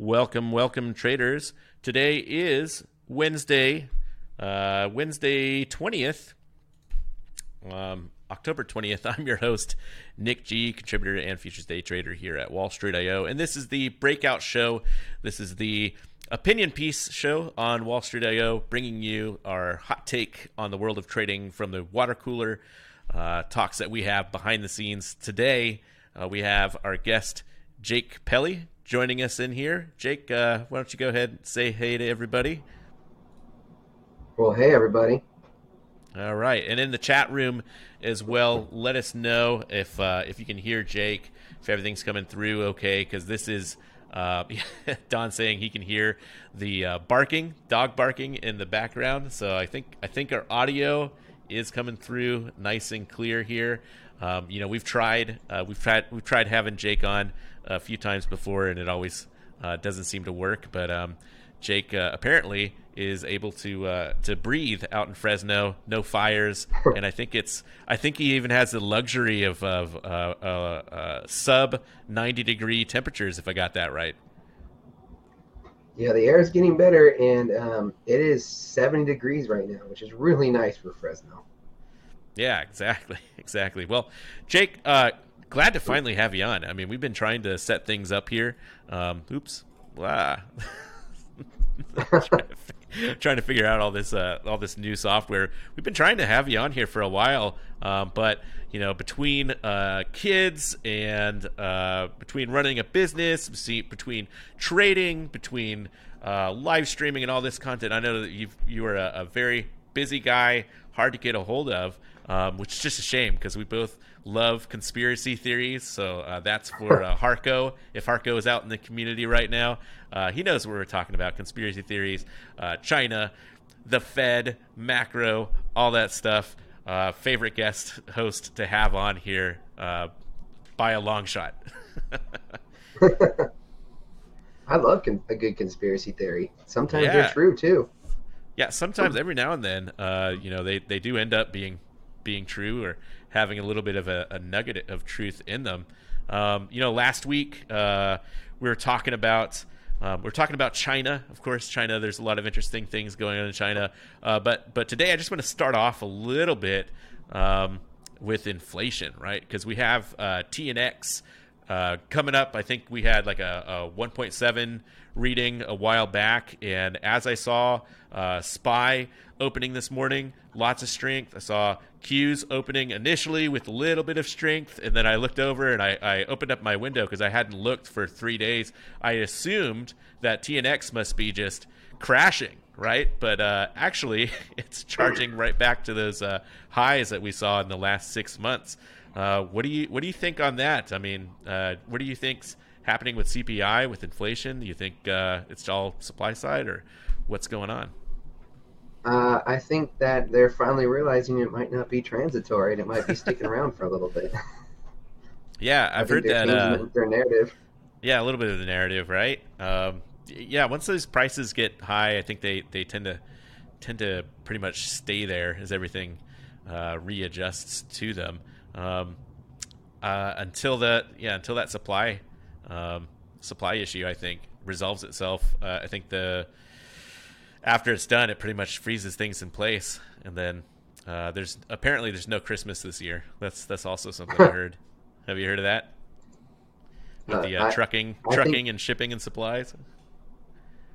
Welcome, welcome, traders. Today is Wednesday, uh, Wednesday 20th, um, October 20th. I'm your host, Nick G, contributor and futures day trader here at Wall Street IO. And this is the breakout show. This is the opinion piece show on Wall Street IO, bringing you our hot take on the world of trading from the water cooler uh, talks that we have behind the scenes. Today, uh, we have our guest, Jake Pelly joining us in here. Jake, uh, why don't you go ahead and say hey to everybody? Well, hey, everybody. All right, and in the chat room as well, let us know if uh, if you can hear Jake, if everything's coming through okay, because this is uh, Don saying he can hear the uh, barking, dog barking in the background. So I think I think our audio is coming through nice and clear here. Um, you know, we've tried uh, we've tried we've tried having Jake on a few times before, and it always uh, doesn't seem to work. But um, Jake uh, apparently is able to uh, to breathe out in Fresno, no fires, and I think it's I think he even has the luxury of, of uh, uh, sub ninety degree temperatures, if I got that right. Yeah, the air is getting better, and um, it is seventy degrees right now, which is really nice for Fresno. Yeah, exactly, exactly. Well, Jake, uh, glad to finally have you on. I mean, we've been trying to set things up here. Um, oops, to, trying, to, figure out all this uh, all this new software. We've been trying to have you on here for a while, um, but you know, between uh, kids and uh, between running a business, between trading, between uh, live streaming and all this content, I know that you you are a, a very busy guy, hard to get a hold of um, which is just a shame because we both love conspiracy theories. So uh, that's for uh, Harco. If Harco is out in the community right now, uh, he knows what we're talking about conspiracy theories, uh, China, the Fed, macro, all that stuff. Uh, favorite guest host to have on here uh, by a long shot. I love con- a good conspiracy theory. Sometimes yeah. they're true too. Yeah, sometimes every now and then, you know, they, they do end up being being true or having a little bit of a, a nugget of truth in them. Um, you know, last week uh, we were talking about um, we're talking about China, of course. China, there's a lot of interesting things going on in China, uh, but but today I just want to start off a little bit um, with inflation, right? Because we have uh, TNX uh, coming up. I think we had like a, a 1.7 reading a while back, and as I saw uh, SPY opening this morning, lots of strength. I saw Q's opening initially with a little bit of strength, and then I looked over and I, I opened up my window because I hadn't looked for three days. I assumed that TNX must be just crashing, right? But uh, actually, it's charging right back to those uh, highs that we saw in the last six months. Uh, what do you what do you think on that? I mean, uh, what do you think's happening with CPI with inflation? Do you think uh, it's all supply side, or what's going on? Uh, I think that they're finally realizing it might not be transitory and it might be sticking around for a little bit. Yeah, I've heard that. Uh, their narrative. Yeah, a little bit of the narrative, right? Um, yeah, once those prices get high, I think they, they tend to tend to pretty much stay there as everything uh, readjusts to them. Um, uh, until that, yeah, until that supply um, supply issue, I think resolves itself. Uh, I think the after it's done, it pretty much freezes things in place, and then uh, there's apparently there's no Christmas this year. That's that's also something I heard. Have you heard of that? With the uh, I, trucking, I trucking think, and shipping and supplies.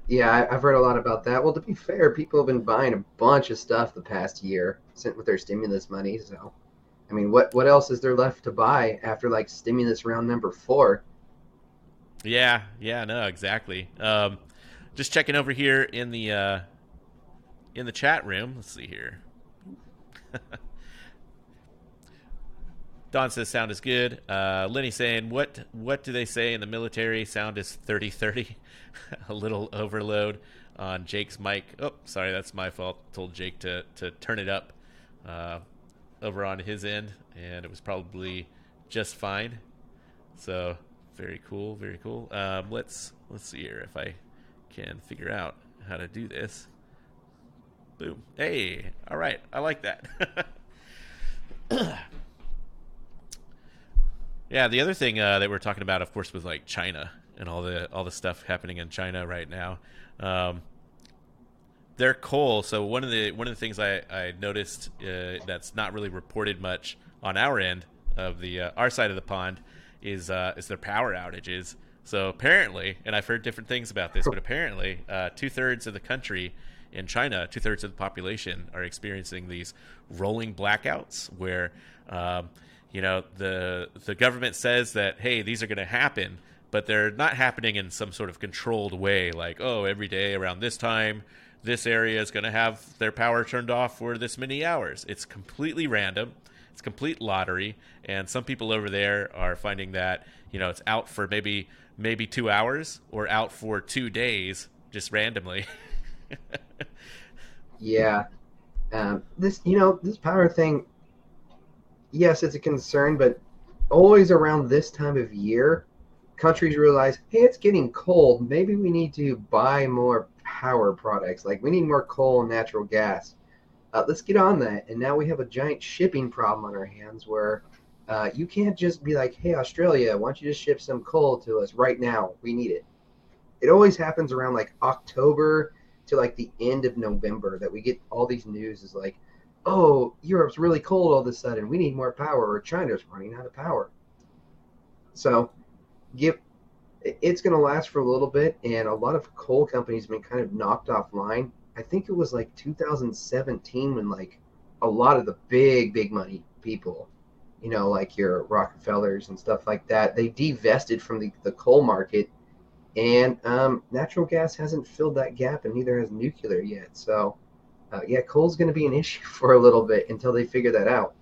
Yeah, I, have heard a lot about that. Well, to be fair, people have been buying a bunch of stuff the past year, sent with their stimulus money. So, I mean, what what else is there left to buy after like stimulus round number four? Yeah, yeah, no, exactly. Um, just checking over here in the uh, in the chat room. Let's see here. Don says sound is good. Uh, Lenny saying what what do they say in the military? Sound is 30-30. a little overload on Jake's mic. Oh, sorry, that's my fault. Told Jake to to turn it up uh, over on his end, and it was probably just fine. So very cool, very cool. Um, let's let's see here if I can figure out how to do this. Boom. Hey, all right. I like that. yeah, the other thing uh, that we're talking about, of course, was like China and all the all the stuff happening in China right now. Um, their coal. So one of the one of the things I, I noticed uh, that's not really reported much on our end of the uh, our side of the pond is uh, is their power outages. So apparently, and I've heard different things about this, but apparently, uh, two thirds of the country in China, two thirds of the population are experiencing these rolling blackouts where. Um, you know the the government says that hey these are going to happen but they're not happening in some sort of controlled way like oh every day around this time this area is going to have their power turned off for this many hours it's completely random it's complete lottery and some people over there are finding that you know it's out for maybe maybe 2 hours or out for 2 days just randomly yeah um, this you know this power thing yes, it's a concern, but always around this time of year, countries realize, hey, it's getting cold. Maybe we need to buy more power products. Like we need more coal and natural gas. Uh, let's get on that. And now we have a giant shipping problem on our hands where uh, you can't just be like, hey, Australia, why don't you just ship some coal to us right now? We need it. It always happens around like October to like the end of November that we get all these news is like, oh, Europe's really cold all of a sudden. We need more power, or China's running out of power. So, give it's going to last for a little bit, and a lot of coal companies have been kind of knocked offline. I think it was like 2017 when like a lot of the big, big money people, you know, like your Rockefellers and stuff like that, they divested from the, the coal market, and um, natural gas hasn't filled that gap, and neither has nuclear yet. So uh, yeah, coal's going to be an issue for a little bit until they figure that out.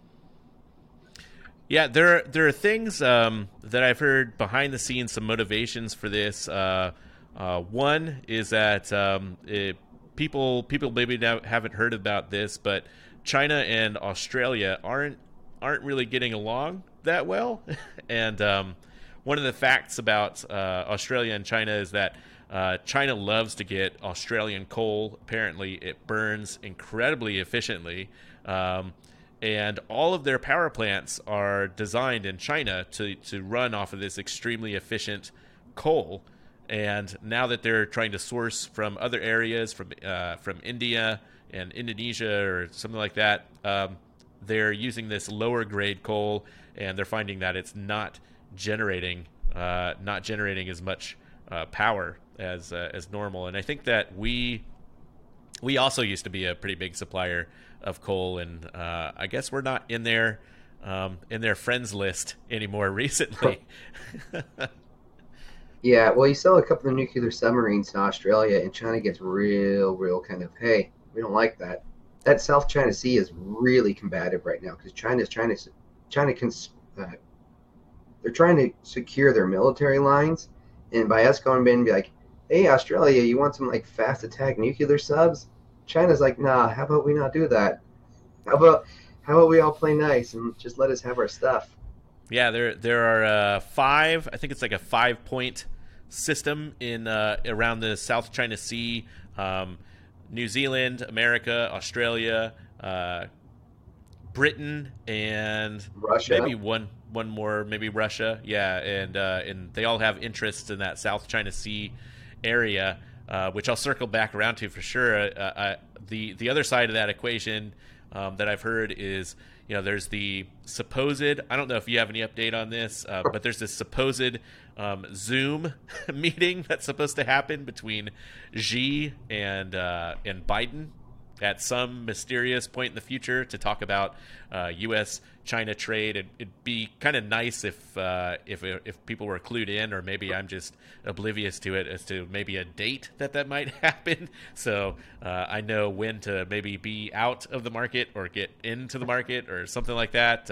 Yeah, there are, there are things um, that I've heard behind the scenes, some motivations for this. Uh, uh, one is that um, it, people people maybe haven't heard about this, but China and Australia aren't aren't really getting along that well. and um, one of the facts about uh, Australia and China is that uh, China loves to get Australian coal. Apparently, it burns incredibly efficiently. Um, and all of their power plants are designed in China to, to run off of this extremely efficient coal. And now that they're trying to source from other areas, from uh, from India and Indonesia or something like that, um, they're using this lower grade coal, and they're finding that it's not generating uh, not generating as much uh, power as uh, as normal. And I think that we we also used to be a pretty big supplier of coal, and uh, I guess we're not in their um, in their friends list anymore recently. yeah, well, you sell a couple of nuclear submarines to Australia, and China gets real, real kind of hey, we don't like that. That South China Sea is really combative right now because China's China China can uh, they're trying to secure their military lines, and by us going in and be like, hey, Australia, you want some like fast attack nuclear subs? China's like, nah, how about we not do that? How about how about we all play nice and just let us have our stuff? Yeah, there there are uh, five. I think it's like a five point system in uh, around the South China Sea. Um, New Zealand, America, Australia, uh, Britain, and Russia. maybe one one more, maybe Russia. Yeah, and uh, and they all have interests in that South China Sea area, uh, which I'll circle back around to for sure. Uh, uh, the the other side of that equation um, that I've heard is you know there's the supposed I don't know if you have any update on this, uh, but there's this supposed um, Zoom meeting that's supposed to happen between Xi and uh, and Biden at some mysterious point in the future to talk about uh, U.S. China trade. It, would be kind of nice if uh, if if people were clued in, or maybe I'm just oblivious to it as to maybe a date that that might happen. So uh, I know when to maybe be out of the market or get into the market or something like that.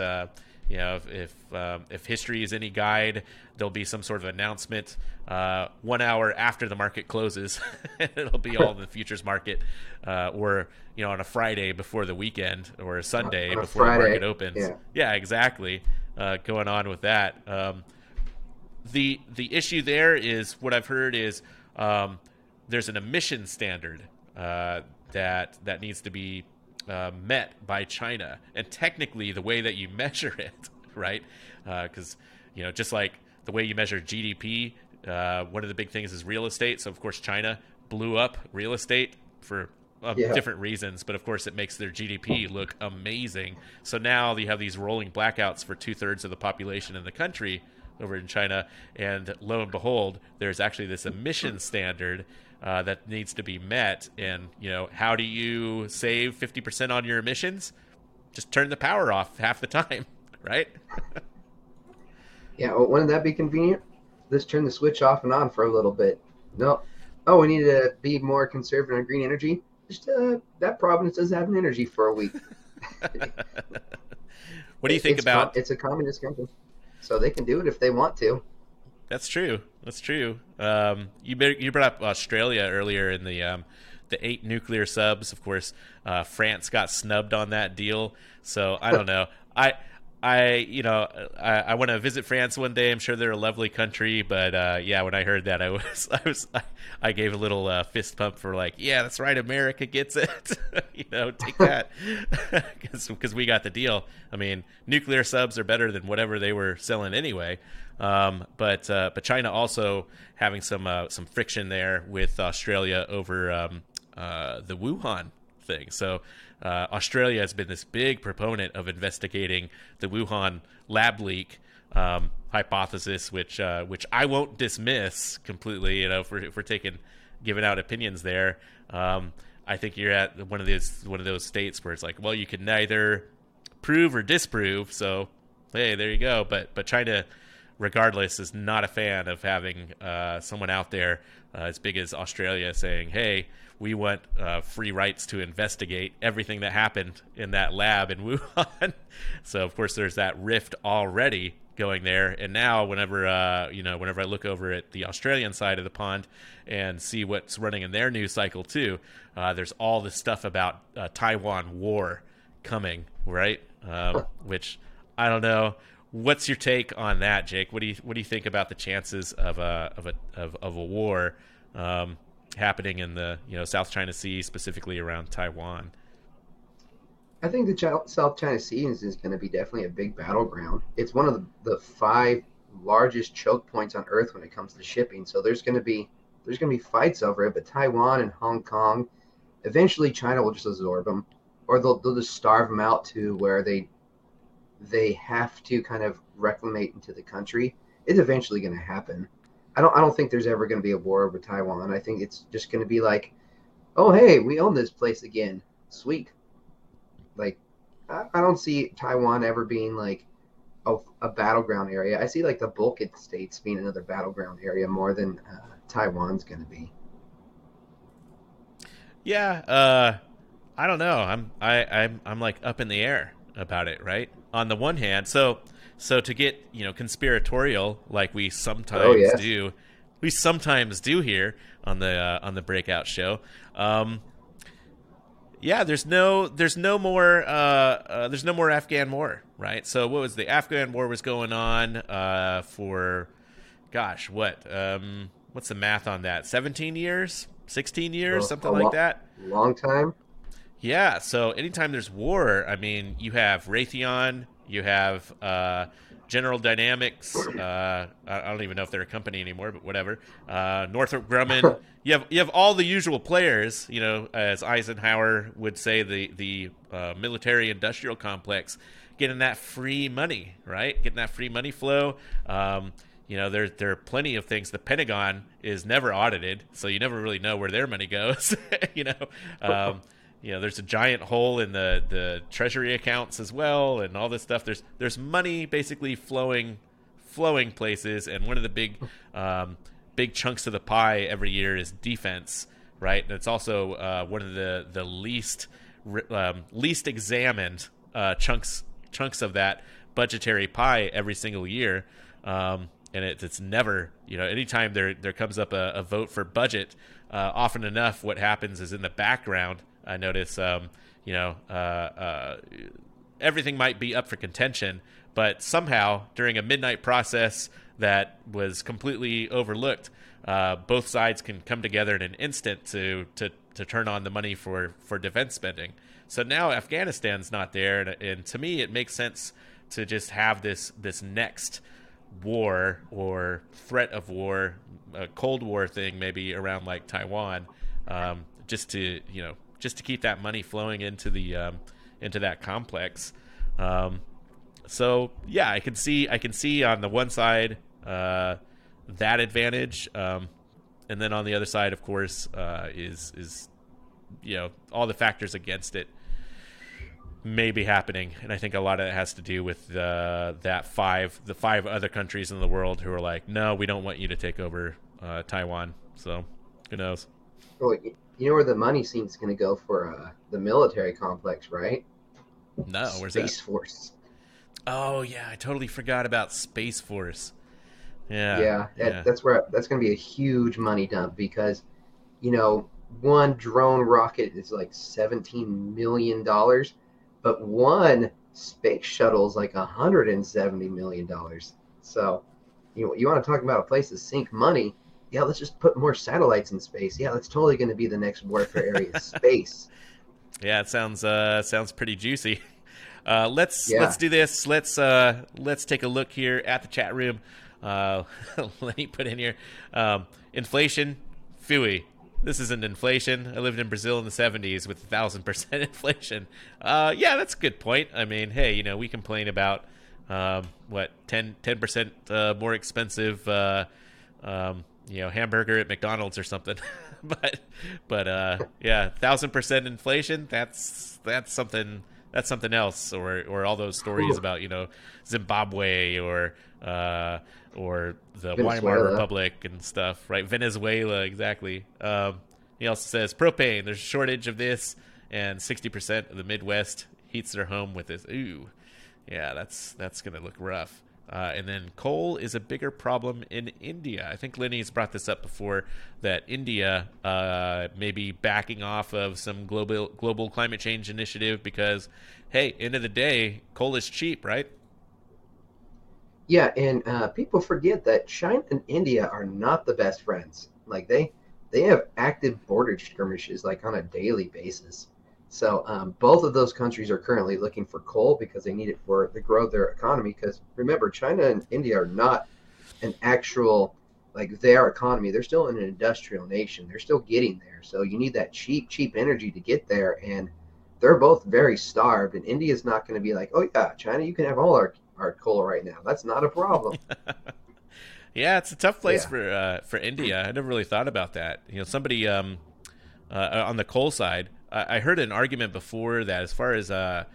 You know, if if, um, if, history is any guide, there'll be some sort of announcement uh, one hour after the market closes. It'll be all in the futures market, uh, or you know, on a Friday before the weekend, or a Sunday a before Friday. the market opens. Yeah, yeah exactly. Uh, going on with that. Um, the the issue there is what I've heard is um, there's an emission standard uh, that that needs to be uh, met by China, and technically the way that you measure it, right? Because uh, you know, just like the way you measure GDP, Uh, one of the big things is real estate. So of course China blew up real estate for uh, Yeah. different reasons, but of course it makes their GDP look amazing. So now you have these rolling blackouts for two thirds of the population in the country over in China, and lo and behold, there's actually this emission standard uh, that needs to be met. And you know, how do you save fifty percent on your emissions? Just turn the power off half the time, right? Yeah, well, wouldn't that be convenient? Just turn the switch off and on for a little bit. No. Oh, we need to be more conservative on green energy. Just uh, that province doesn't have an energy for a week. what do you think It's about? Com- it's a communist country, so they can do it if they want to. That's true. That's true. Um, you you brought up Australia earlier in the um, the eight nuclear subs. Of course, uh, France got snubbed on that deal. So I don't know. I I you know I, I want to visit France one day. I'm sure they're a lovely country, but uh, yeah, when I heard that, I was I was I gave a little uh, fist pump for like, yeah, that's right, America gets it. you know, take that because we got the deal. I mean, nuclear subs are better than whatever they were selling anyway. Um, but uh, but China also having some uh, some friction there with Australia over um, uh, the Wuhan thing. So uh, Australia has been this big proponent of investigating the Wuhan lab leak um, hypothesis, which uh, which I won't dismiss completely. You know, if we're, taking giving out opinions there, um, I think you're at one of those one of those states where it's like, well, you can neither prove or disprove. So hey, there you go. But but China, regardless, is not a fan of having uh, someone out there uh, as big as Australia saying, hey, we want uh, free rights to investigate everything that happened in that lab in Wuhan. so of course there's that rift already going there. And now whenever uh, you know whenever I look over at the Australian side of the pond and see what's running in their news cycle too, uh, there's all this stuff about uh, Taiwan war coming, right? Um, which I don't know. What's your take on that, Jake? What do you what do you think about the chances of a of a of, of a war um, happening in the you know South China Sea, specifically around Taiwan? I think the South China Sea is, is going to be definitely a big battleground. It's one of the, the five largest choke points on Earth when it comes to shipping. So there's going to be there's going to be fights over it. But Taiwan and Hong Kong, eventually China will just absorb them, or they'll they'll just starve them out to where they they have to kind of reclimate into the country. It's eventually going to happen. I don't I don't think there's ever going to be a war over Taiwan. I think it's just going to be like, oh hey, we own this place again. Sweet like I, I don't see Taiwan ever being like a, a battleground area. I see like the Balkan states being another battleground area more than uh, Taiwan's going to be. Yeah, uh, I don't know. I'm I I'm I'm like up in the air about it. Right. On the one hand, so so to get you know conspiratorial like we sometimes Oh, yes. do, we sometimes do here on the uh, on the breakout show. Um, yeah, there's no there's no more uh, uh, there's no more Afghan war, right? So what was the Afghan war was going on uh, for gosh, what um, what's the math on that? 17 years, 16 years, Oh, something like lo- that. Long time. Yeah, so anytime there's war, I mean, you have Raytheon, you have uh, General Dynamics. Uh, I don't even know if they're a company anymore, but whatever. Uh, Northrop Grumman. you have you have all the usual players. You know, as Eisenhower would say, the the uh, military industrial complex getting that free money, right? Getting that free money flow. Um, you know, there there are plenty of things. The Pentagon is never audited, so you never really know where their money goes. you know. Um, you know, there's a giant hole in the, the treasury accounts as well, and all this stuff. There's there's money basically flowing flowing places, and one of the big um, big chunks of the pie every year is defense, right? And it's also uh, one of the the least um, least examined uh, chunks chunks of that budgetary pie every single year. Um, and it, it's never, you know, anytime there there comes up a, a vote for budget, uh, often enough, what happens is in the background. I notice, um, you know, uh, uh, everything might be up for contention, but somehow during a midnight process that was completely overlooked, uh, both sides can come together in an instant to to to turn on the money for for defense spending. So now Afghanistan's not there, and, and to me, it makes sense to just have this this next war or threat of war, a Cold War thing maybe around like Taiwan, um, just to you know just to keep that money flowing into the um, into that complex. Um, so yeah, I can see I can see on the one side uh, that advantage, um, and then on the other side, of course, uh, is is you know all the factors against it may be happening, and I think a lot of it has to do with uh, that five the five other countries in the world who are like, no, we don't want you to take over uh, Taiwan. So who knows? You know where the money seems going to go for uh, the military complex, right? No, where's Space? Force. Oh yeah, I totally forgot about Space Force. Yeah, Yeah, that, that's where that's going to be a huge money dump because, you know, one drone rocket is like seventeen million dollars, but one space shuttle is like hundred and seventy million dollars. So, you know, you want to talk about a place to sink money? Yeah, let's just put more satellites in space. Yeah, that's totally going to be the next warfare area, space. Yeah, it sounds uh sounds pretty juicy. Uh, let's Yeah. let's do this. Let's uh let's take a look here at the chat room. Uh, let me put in here um, inflation. Fooey. This isn't inflation. I lived in Brazil in the '70s with thousand percent inflation. Uh, yeah, that's a good point. I mean, hey, you know, we complain about um, what 10 percent uh, more expensive, uh, um, you know, hamburger at McDonald's or something. but but uh, yeah, thousand percent inflation. That's that's something that's something else. Or or all those stories about you know Zimbabwe or uh, or the Weimar Republic and stuff. Right, Venezuela exactly. Um, he also says propane. There's a shortage of this, and sixty percent of the Midwest heats their home with this. Ooh, yeah, that's that's gonna look rough. Uh, and then coal is a bigger problem in India. I think Lenny's brought this up before that India uh, may be backing off of some global global climate change initiative because, hey, end of the day, coal is cheap, right? Yeah, and uh, people forget that China and India are not the best friends. Like they they have active border skirmishes like on a daily basis. So um, both of those countries are currently looking for coal because they need it for the growth of their economy. Because remember, China and India are not an actual like their economy. They're still in an industrial nation. They're still getting there. So you need that cheap, cheap energy to get there. And they're both very starved. And India's not going to be like, oh yeah, China, you can have all our our coal right now. That's not a problem. Yeah, it's a tough place Yeah. for uh, for India. I never really thought about that. You know, somebody um, uh, on the coal side, I, heard an argument before that as far as uh,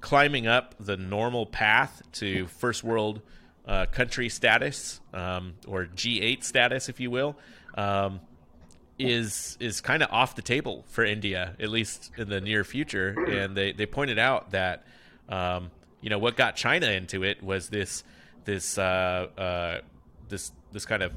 climbing up the normal path to first world uh, country status um, or G8 status, if you will, um, is is kind of off the table for India, at least in the near future. And they, they pointed out that um, you know what got China into it was this this uh, uh, this this kind of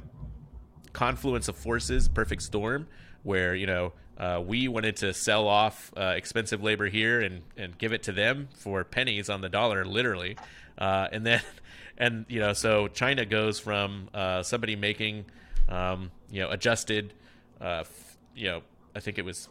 confluence of forces, perfect storm, where you know uh, we wanted to sell off uh, expensive labor here and and give it to them for pennies on the dollar, literally, uh, and then and you know so China goes from uh, somebody making um, you know adjusted uh, f- you know I think it was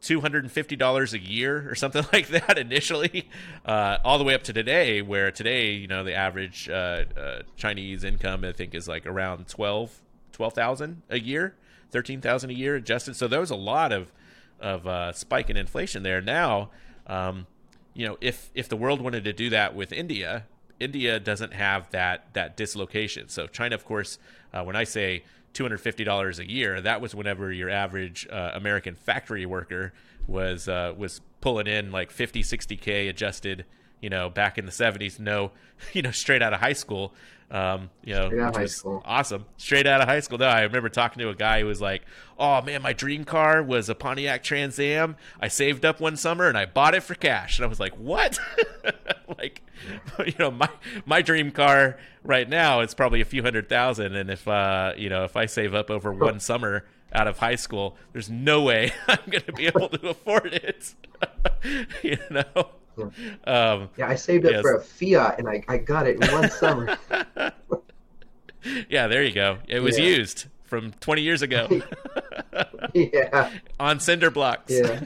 two hundred and fifty dollars a year or something like that initially, uh, all the way up to today, where today you know the average uh, uh, Chinese income I think is like around 12 12,000 a year, thirteen thousand a year adjusted. So there was a lot of of uh, spike in inflation there. Now, um, you know, if if the world wanted to do that with India, India doesn't have that that dislocation. So China, of course, uh, when I say two hundred fifty dollars a year, that was whenever your average uh, American factory worker was uh, was pulling in like 50, 60 k adjusted. You know, back in the seventies, no, you know, straight out of high school. Um, you know, Straight out high school. awesome. Straight out of high school. No, I remember talking to a guy who was like, "Oh man, my dream car was a Pontiac Trans Am. I saved up one summer and I bought it for cash." And I was like, "What?" like, you know, my my dream car right now is probably a few hundred thousand, and if uh, you know, if I save up over one summer out of high school, there's no way I'm going to be able to afford it. you know. Um, Yeah, I saved it Yes. for a Fiat and I, I got it in one summer. yeah, there you go. It was Yeah. used from 20 years ago yeah, on cinder blocks. Yeah.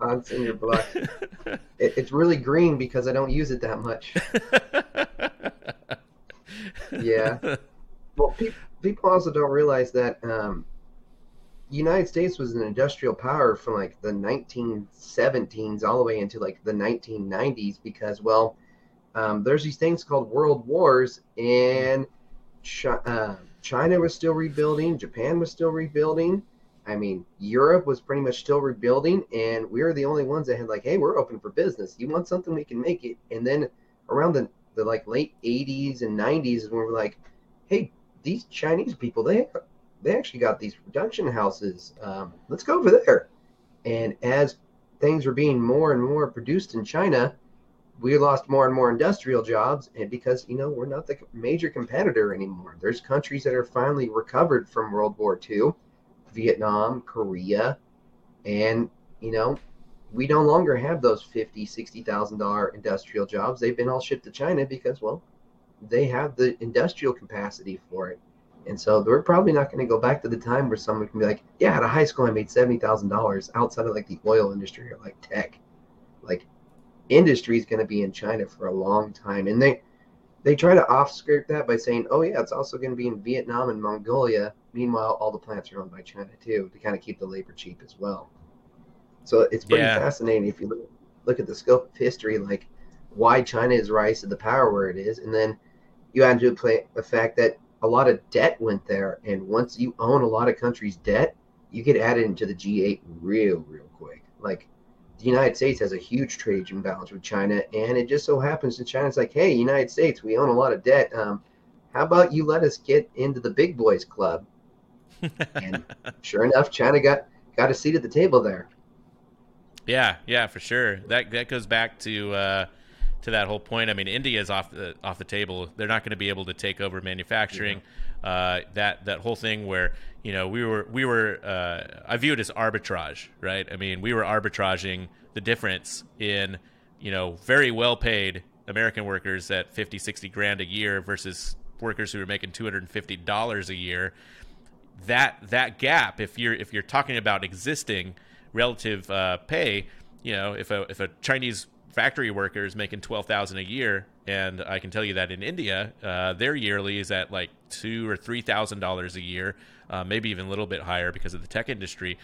on cinder block. It, it's really green because I don't use it that much. yeah. Well, pe- people also don't realize that um, United States was an industrial power from like the 1917s all the way into like the 1990s because, well, um, there's these things called world wars, and uh, China was still rebuilding, Japan was still rebuilding. I mean, Europe was pretty much still rebuilding, and we were the only ones that had like, hey, we're open for business. You want something, we can make it. And then around the, the like late 80s and 90s is when we're like, hey, these Chinese people, they they actually got these production houses. Um, let's go over there. And as things were being more and more produced in China, we lost more and more industrial jobs and because you know we're not the major competitor anymore there's countries that are finally recovered from world war ii vietnam korea and you know we no longer have those 50 60000 dollar industrial jobs they've been all shipped to china because well they have the industrial capacity for it and so we're probably not going to go back to the time where someone can be like yeah at a high school i made $70000 outside of like the oil industry or like tech like industry is going to be in China for a long time, and they they try to off script that by saying, "Oh yeah, it's also going to be in Vietnam and Mongolia." Meanwhile, all the plants are owned by China too, to kind of keep the labor cheap as well. So it's pretty yeah. fascinating if you look look at the scope of history, like why China is rise to the power where it is, and then you add to play the fact that a lot of debt went there, and once you own a lot of countries' debt, you get added into the G8 real, real quick. Like the United States has a huge trade imbalance with China, and it just so happens that China's like, hey, United States, we own a lot of debt. Um, how about you let us get into the big boys club? and sure enough, China got got a seat at the table there. Yeah, yeah, for sure. That that goes back to uh, to that whole point. I mean, India is off the off the table. They're not going to be able to take over manufacturing. Yeah. Uh, that that whole thing where you know we were we were uh, I view it as arbitrage, right? I mean, we were arbitraging the difference in you know very well paid American workers at 50, 60 grand a year versus workers who are making two hundred and fifty dollars a year. That that gap, if you're if you're talking about existing relative uh, pay, you know, if a if a Chinese factory workers making twelve thousand a year, and I can tell you that in India, uh, their yearly is at like two or three thousand dollars a year, uh, maybe even a little bit higher because of the tech industry.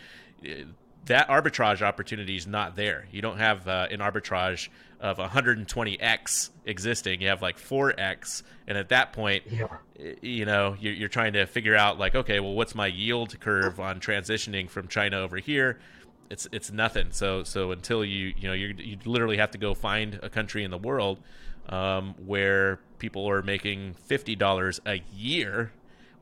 That arbitrage opportunity is not there. You don't have uh, an arbitrage of 120x existing. You have like 4x, and at that point, yeah. you know, you're, you're trying to figure out like, okay, well, what's my yield curve on transitioning from China over here? It's it's nothing. So so until you you know you you literally have to go find a country in the world um, where people are making fifty dollars a year,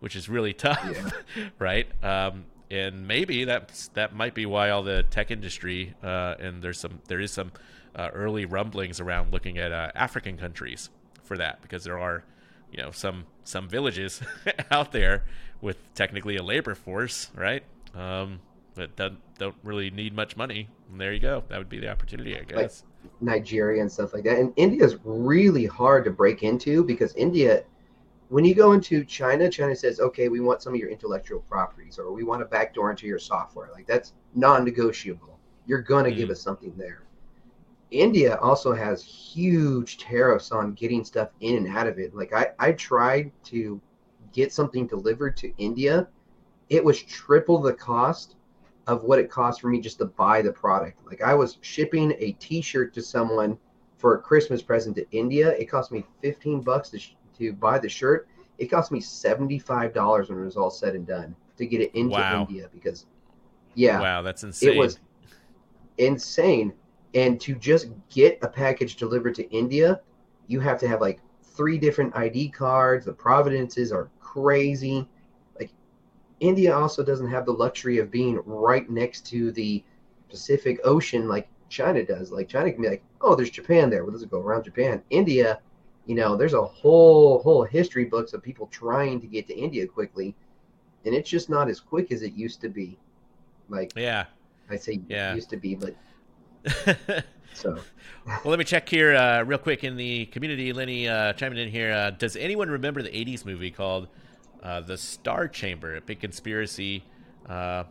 which is really tough, yeah. right? Um, and maybe that's that might be why all the tech industry uh, and there's some there is some uh, early rumblings around looking at uh, African countries for that because there are you know some some villages out there with technically a labor force, right? Um, that don't, don't really need much money. And there you go. That would be the opportunity, I guess. Like Nigeria and stuff like that. And India is really hard to break into because India, when you go into China, China says, okay, we want some of your intellectual properties or we want a backdoor into your software. Like that's non negotiable. You're going to mm. give us something there. India also has huge tariffs on getting stuff in and out of it. Like I, I tried to get something delivered to India. It was triple the cost of what it cost for me just to buy the product. Like I was shipping a T-shirt to someone for a Christmas present to India. It cost me 15 bucks to, sh- to buy the shirt. It cost me $75 when it was all said and done to get it into wow. India because yeah. Wow, that's insane. It was insane. And to just get a package delivered to India, you have to have like three different ID cards. The providences are crazy. India also doesn't have the luxury of being right next to the Pacific Ocean like China does. Like China can be like, oh, there's Japan there. Well, does it go around Japan? India, you know, there's a whole whole history books of people trying to get to India quickly, and it's just not as quick as it used to be. Like, yeah, I say yeah. used to be, but so. well, let me check here uh, real quick in the community. Lenny uh, chiming in here. Uh, does anyone remember the '80s movie called uh, the Star Chamber, a big conspiracy, uh,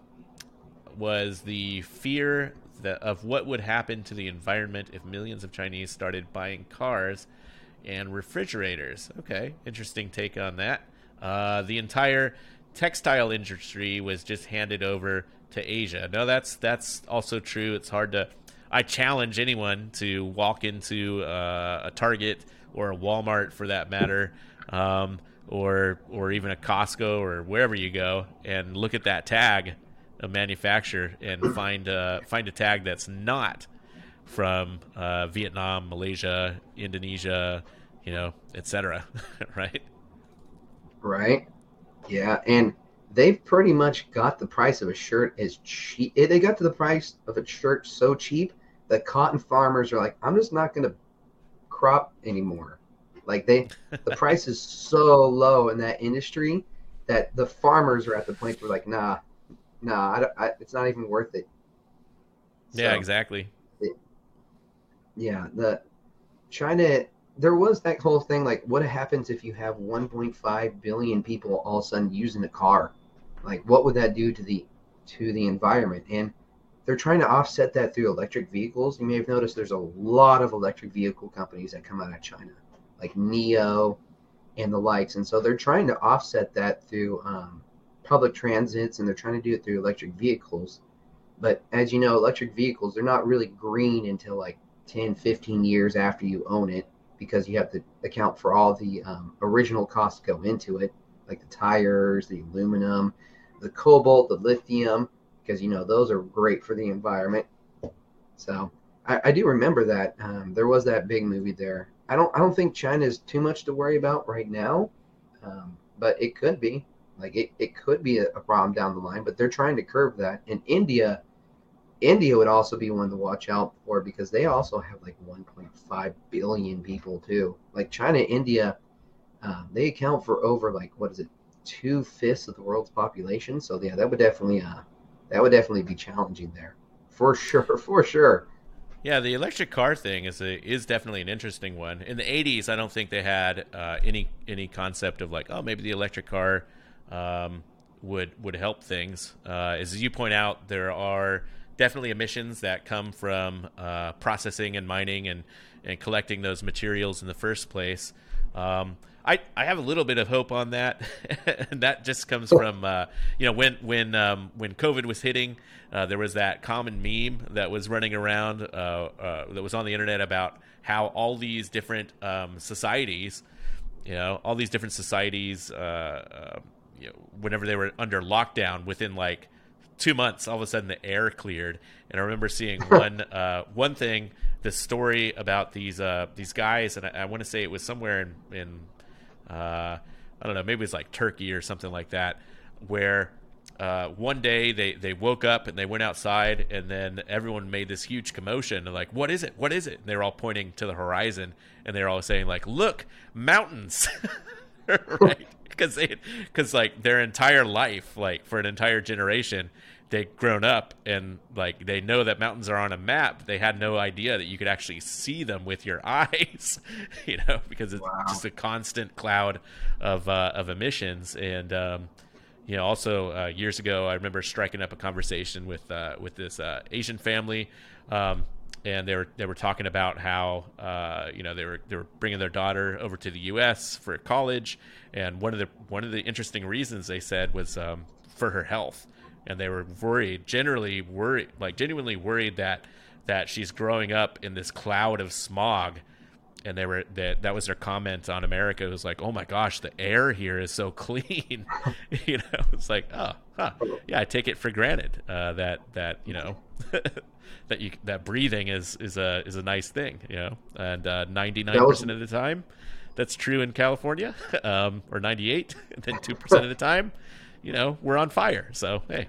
was the fear that, of what would happen to the environment if millions of Chinese started buying cars and refrigerators. Okay, interesting take on that. Uh, the entire textile industry was just handed over to Asia. No, that's that's also true. It's hard to. I challenge anyone to walk into uh, a Target or a Walmart, for that matter, um, or or even a Costco or wherever you go, and look at that tag of manufacturer and find uh, find a tag that's not from uh, Vietnam, Malaysia, Indonesia, you know, etc. right? Right. Yeah, and they've pretty much got the price of a shirt as cheap. They got to the price of a shirt so cheap that cotton farmers are like, I'm just not going to crop anymore. Like they, the price is so low in that industry that the farmers are at the point where like, nah, nah, I, I, it's not even worth it. So, yeah, exactly. It, yeah, the China. There was that whole thing like, what happens if you have 1.5 billion people all of a sudden using a car? Like, what would that do to the to the environment? And they're trying to offset that through electric vehicles. You may have noticed there's a lot of electric vehicle companies that come out of China, like NIO and the likes. And so they're trying to offset that through um, public transits and they're trying to do it through electric vehicles. But as you know, electric vehicles, they're not really green until like 10, 15 years after you own it because you have to account for all the um, original costs go into it, like the tires, the aluminum, the cobalt, the lithium, because you know those are great for the environment. So I, I do remember that um, there was that big movie there. I don't I don't think China is too much to worry about right now, um, but it could be. Like it, it could be a, a problem down the line, but they're trying to curb that. And India, India would also be one to watch out for because they also have like 1.5 billion people too. Like China, India, um, they account for over like what is it, two fifths of the world's population. So yeah, that would definitely uh, that would definitely be challenging there, for sure, for sure. Yeah, the electric car thing is a, is definitely an interesting one. In the '80s, I don't think they had uh, any any concept of like, oh, maybe the electric car um, would would help things. Uh, as you point out, there are definitely emissions that come from uh, processing and mining and and collecting those materials in the first place. Um, I, I have a little bit of hope on that, and that just comes from uh, you know when when um, when COVID was hitting, uh, there was that common meme that was running around uh, uh that was on the internet about how all these different um, societies, you know, all these different societies uh, uh, you know, whenever they were under lockdown, within like two months, all of a sudden the air cleared. And I remember seeing one uh, one thing, the story about these uh, these guys, and I, I want to say it was somewhere in in uh, I don't know, maybe it's like Turkey or something like that, where uh, one day they, they woke up and they went outside and then everyone made this huge commotion and like what is it? What is it? And they were all pointing to the horizon and they were all saying like look mountains. Right? Because because like their entire life like for an entire generation they'd grown up and like they know that mountains are on a map they had no idea that you could actually see them with your eyes you know because it's wow. just a constant cloud of uh, of emissions and um, you know also uh, years ago i remember striking up a conversation with uh, with this uh, asian family um, and they were they were talking about how uh, you know they were they were bringing their daughter over to the U.S. for college, and one of the one of the interesting reasons they said was um, for her health, and they were worried, generally worried, like genuinely worried that that she's growing up in this cloud of smog, and they were that that was their comment on America. It was like, oh my gosh, the air here is so clean, you know. It's like, oh, huh. yeah, I take it for granted uh, that that you know. that you that breathing is is a is a nice thing, you know. And uh, ninety nine percent of the time, that's true in California, um, or ninety eight, and then two percent of the time, you know, we're on fire. So hey.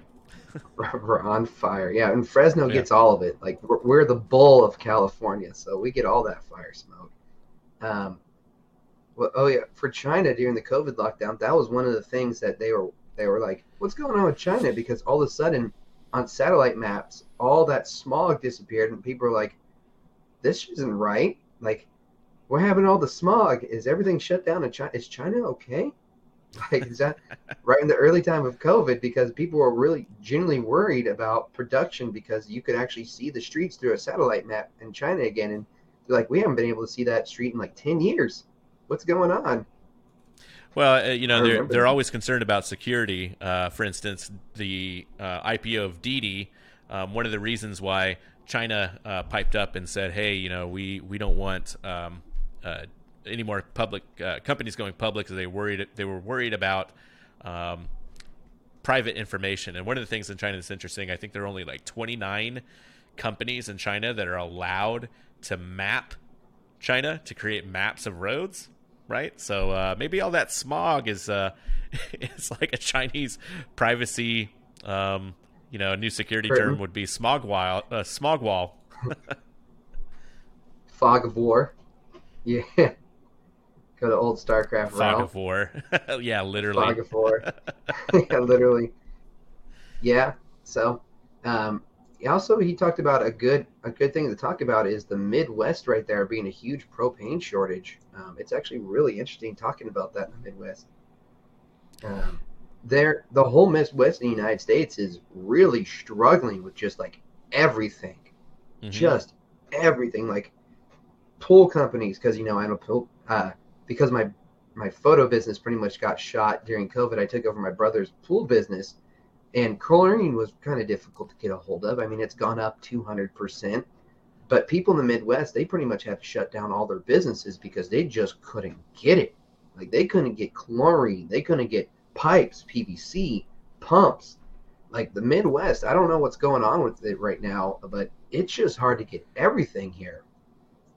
we're on fire. Yeah, and Fresno yeah. gets all of it. Like we're, we're, the bull of California, so we get all that fire smoke. Um, well, oh yeah, for China during the COVID lockdown, that was one of the things that they were they were like, "What's going on with China?" Because all of a sudden, on satellite maps, all that smog disappeared, and people are like, "This isn't right." Like, what happened to all the smog? Is everything shut down in China? Is China okay? Like, right in the early time of COVID? Because people were really genuinely worried about production because you could actually see the streets through a satellite map in China again, and They're like, we haven't been able to see that street in like ten years. What's going on? Well, uh, you know, they're they're always concerned about security. Uh, for instance, the uh, IPO of Didi. Um, one of the reasons why China uh, piped up and said, "Hey, you know, we we don't want um, uh, any more public uh, companies going public because they worried they were worried about um, private information." And one of the things in China that's interesting, I think there are only like 29 companies in China that are allowed to map China to create maps of roads right? So uh, maybe all that smog is uh, is like a Chinese privacy, um, you know, a new security term would be smog wall. Uh, smog wall. Fog of war. Yeah. Go to old StarCraft. Fog of war. yeah, literally. Fog of war. yeah, literally. Yeah. So, um, also he talked about a good a good thing to talk about is the Midwest right there being a huge propane shortage. Um, it's actually really interesting talking about that in the Midwest. Um, there, the whole Midwest in the United States is really struggling with just like everything, mm-hmm. just everything. Like pool companies, because you know I don't pool, uh, because my my photo business pretty much got shot during COVID. I took over my brother's pool business and chlorine was kind of difficult to get a hold of. I mean, it's gone up 200%. But people in the Midwest, they pretty much had to shut down all their businesses because they just couldn't get it. Like they couldn't get chlorine, they couldn't get pipes, PVC, pumps. Like the Midwest, I don't know what's going on with it right now, but it's just hard to get everything here.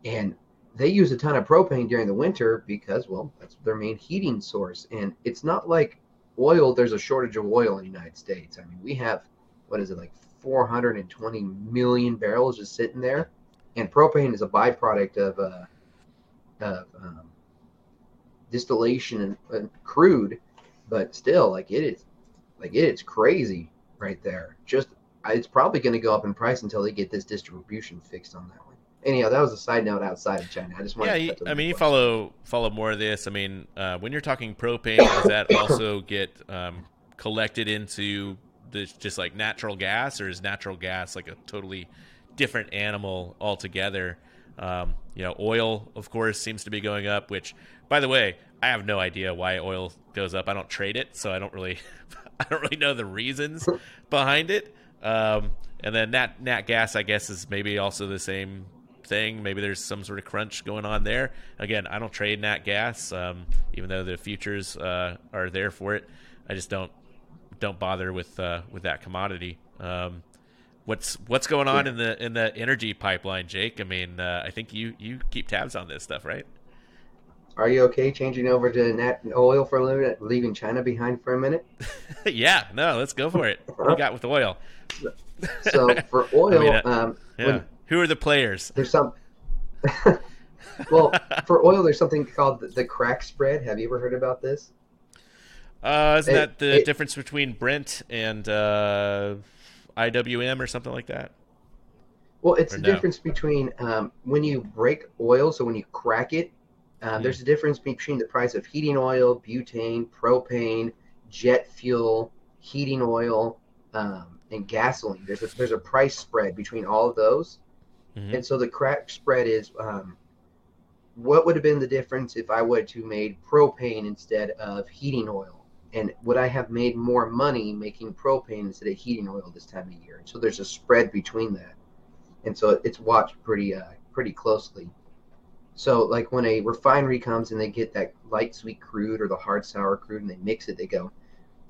And they use a ton of propane during the winter because, well, that's their main heating source. And it's not like oil, there's a shortage of oil in the United States. I mean, we have, what is it, like 420 million barrels just sitting there. And propane is a byproduct of, uh, of um, distillation and, and crude, but still, like it is, like it is crazy right there. Just, it's probably going to go up in price until they get this distribution fixed on that one anyhow, that was a side note outside of China. I just wanted. Yeah, I mean, you follow follow more of this. I mean, uh, when you're talking propane, does that also get um, collected into the just like natural gas, or is natural gas like a totally different animal altogether? Um, you know, oil, of course, seems to be going up. Which, by the way, I have no idea why oil goes up. I don't trade it, so I don't really, I don't really know the reasons behind it. Um, and then nat nat gas, I guess, is maybe also the same thing. Maybe there's some sort of crunch going on there. Again, I don't trade nat gas, um, even though the futures uh, are there for it. I just don't don't bother with uh, with that commodity. Um, what's what's going on in the in the energy pipeline, Jake? I mean, uh, I think you you keep tabs on this stuff, right? Are you okay changing over to nat oil for a minute, leaving China behind for a minute? yeah, no, let's go for it. What got with oil? so for oil, I mean, uh, um, yeah. when, who are the players? There's some. well, for oil, there's something called the crack spread. Have you ever heard about this? Uh, isn't it, that the it, difference between Brent and uh, IWM or something like that? Well, it's or the no? difference between um, when you break oil, so when you crack it, um, mm-hmm. there's a difference between the price of heating oil, butane, propane, jet fuel, heating oil, um, and gasoline. There's a, there's a price spread between all of those. Mm-hmm. And so the crack spread is um, what would have been the difference if I would to made propane instead of heating oil? And would I have made more money making propane instead of heating oil this time of year? And so there's a spread between that. And so it's watched pretty uh, pretty closely. So like when a refinery comes and they get that light sweet crude or the hard sour crude and they mix it, they go,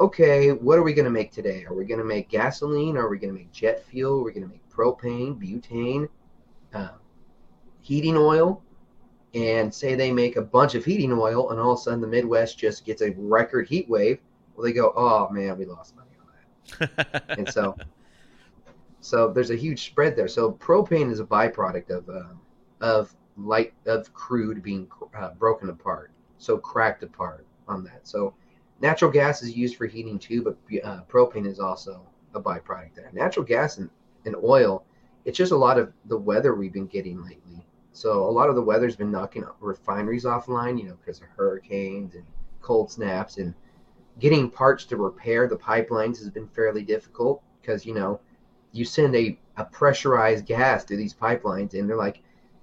okay, what are we going to make today? Are we going to make gasoline? Are we going to make jet fuel? Are we going to make propane, butane? Uh, heating oil and say they make a bunch of heating oil and all of a sudden the Midwest just gets a record heat wave, well, they go, oh man, we lost money on that. and so, so there's a huge spread there. So propane is a byproduct of uh, of light of crude being uh, broken apart, so cracked apart on that. So natural gas is used for heating too, but uh, propane is also a byproduct there. Natural gas and, and oil it's just a lot of the weather we've been getting lately. So a lot of the weather's been knocking refineries offline, you know, because of hurricanes and cold snaps, and getting parts to repair the pipelines has been fairly difficult because you know you send a, a pressurized gas through these pipelines, and they're like,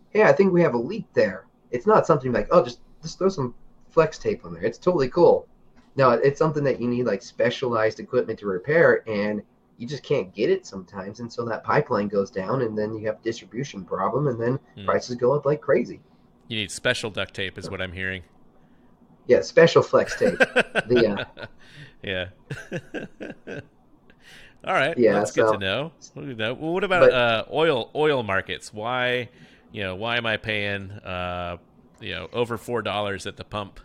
hey, I think we have a leak there. It's not something like, oh, just just throw some flex tape on there. It's totally cool. No, it's something that you need like specialized equipment to repair, and you just can't get it sometimes, and so that pipeline goes down, and then you have distribution problem, and then mm. prices go up like crazy. You need special duct tape, is what I'm hearing. Yeah, special flex tape. the, uh, yeah. All right. Yeah, that's so, good to know. Well, what about but, uh, oil oil markets? Why, you know, why am I paying, uh, you know, over four dollars at the pump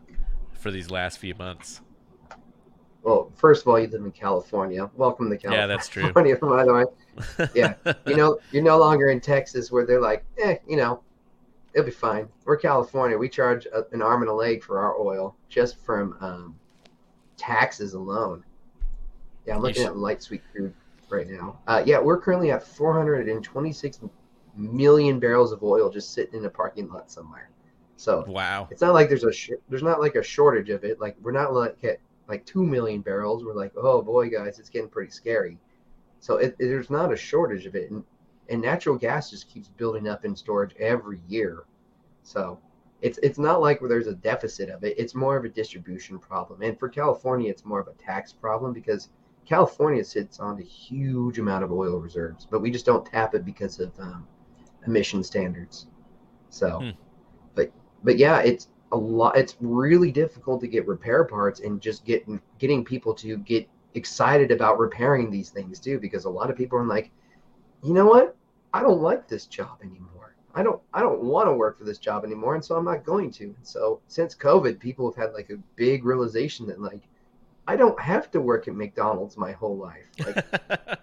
for these last few months? Well, first of all, you live in California. Welcome to California. Yeah, that's true. by the way. Yeah, you know, you're no longer in Texas where they're like, eh, you know, it'll be fine. We're California. We charge a, an arm and a leg for our oil just from um, taxes alone. Yeah, I'm looking at light sweet crude right now. Uh, yeah, we're currently at 426 million barrels of oil just sitting in a parking lot somewhere. So wow, it's not like there's a sh- there's not like a shortage of it. Like we're not like at like two million barrels. We're like, oh boy, guys, it's getting pretty scary. So it, it, there's not a shortage of it, and, and natural gas just keeps building up in storage every year. So it's it's not like where there's a deficit of it. It's more of a distribution problem, and for California, it's more of a tax problem because California sits on a huge amount of oil reserves, but we just don't tap it because of um, emission standards. So, hmm. but but yeah, it's a lot. It's really difficult to get repair parts and just getting getting people to get excited about repairing these things too, because a lot of people are like, you know what, I don't like this job anymore. I don't I don't want to work for this job anymore, and so I'm not going to. and So since COVID, people have had like a big realization that like I don't have to work at McDonald's my whole life.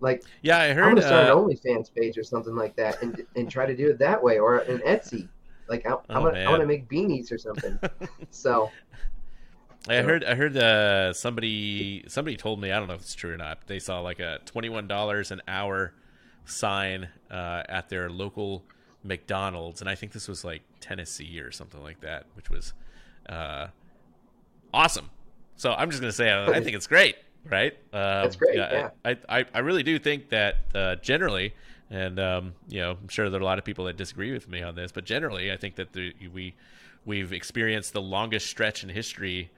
Like, like yeah, I heard. I'm gonna start uh... an OnlyFans page or something like that, and and try to do it that way, or an Etsy. Like I, oh, gonna, I want to make beanies or something. so. I heard. I heard. Uh, somebody. Somebody told me. I don't know if it's true or not. They saw like a twenty-one dollars an hour sign uh, at their local McDonald's, and I think this was like Tennessee or something like that, which was uh, awesome. So I'm just gonna say I, I think it's great, right? Um, That's great. Yeah, I, I, I really do think that uh, generally, and um, you know, I'm sure there are a lot of people that disagree with me on this, but generally, I think that the, we we've experienced the longest stretch in history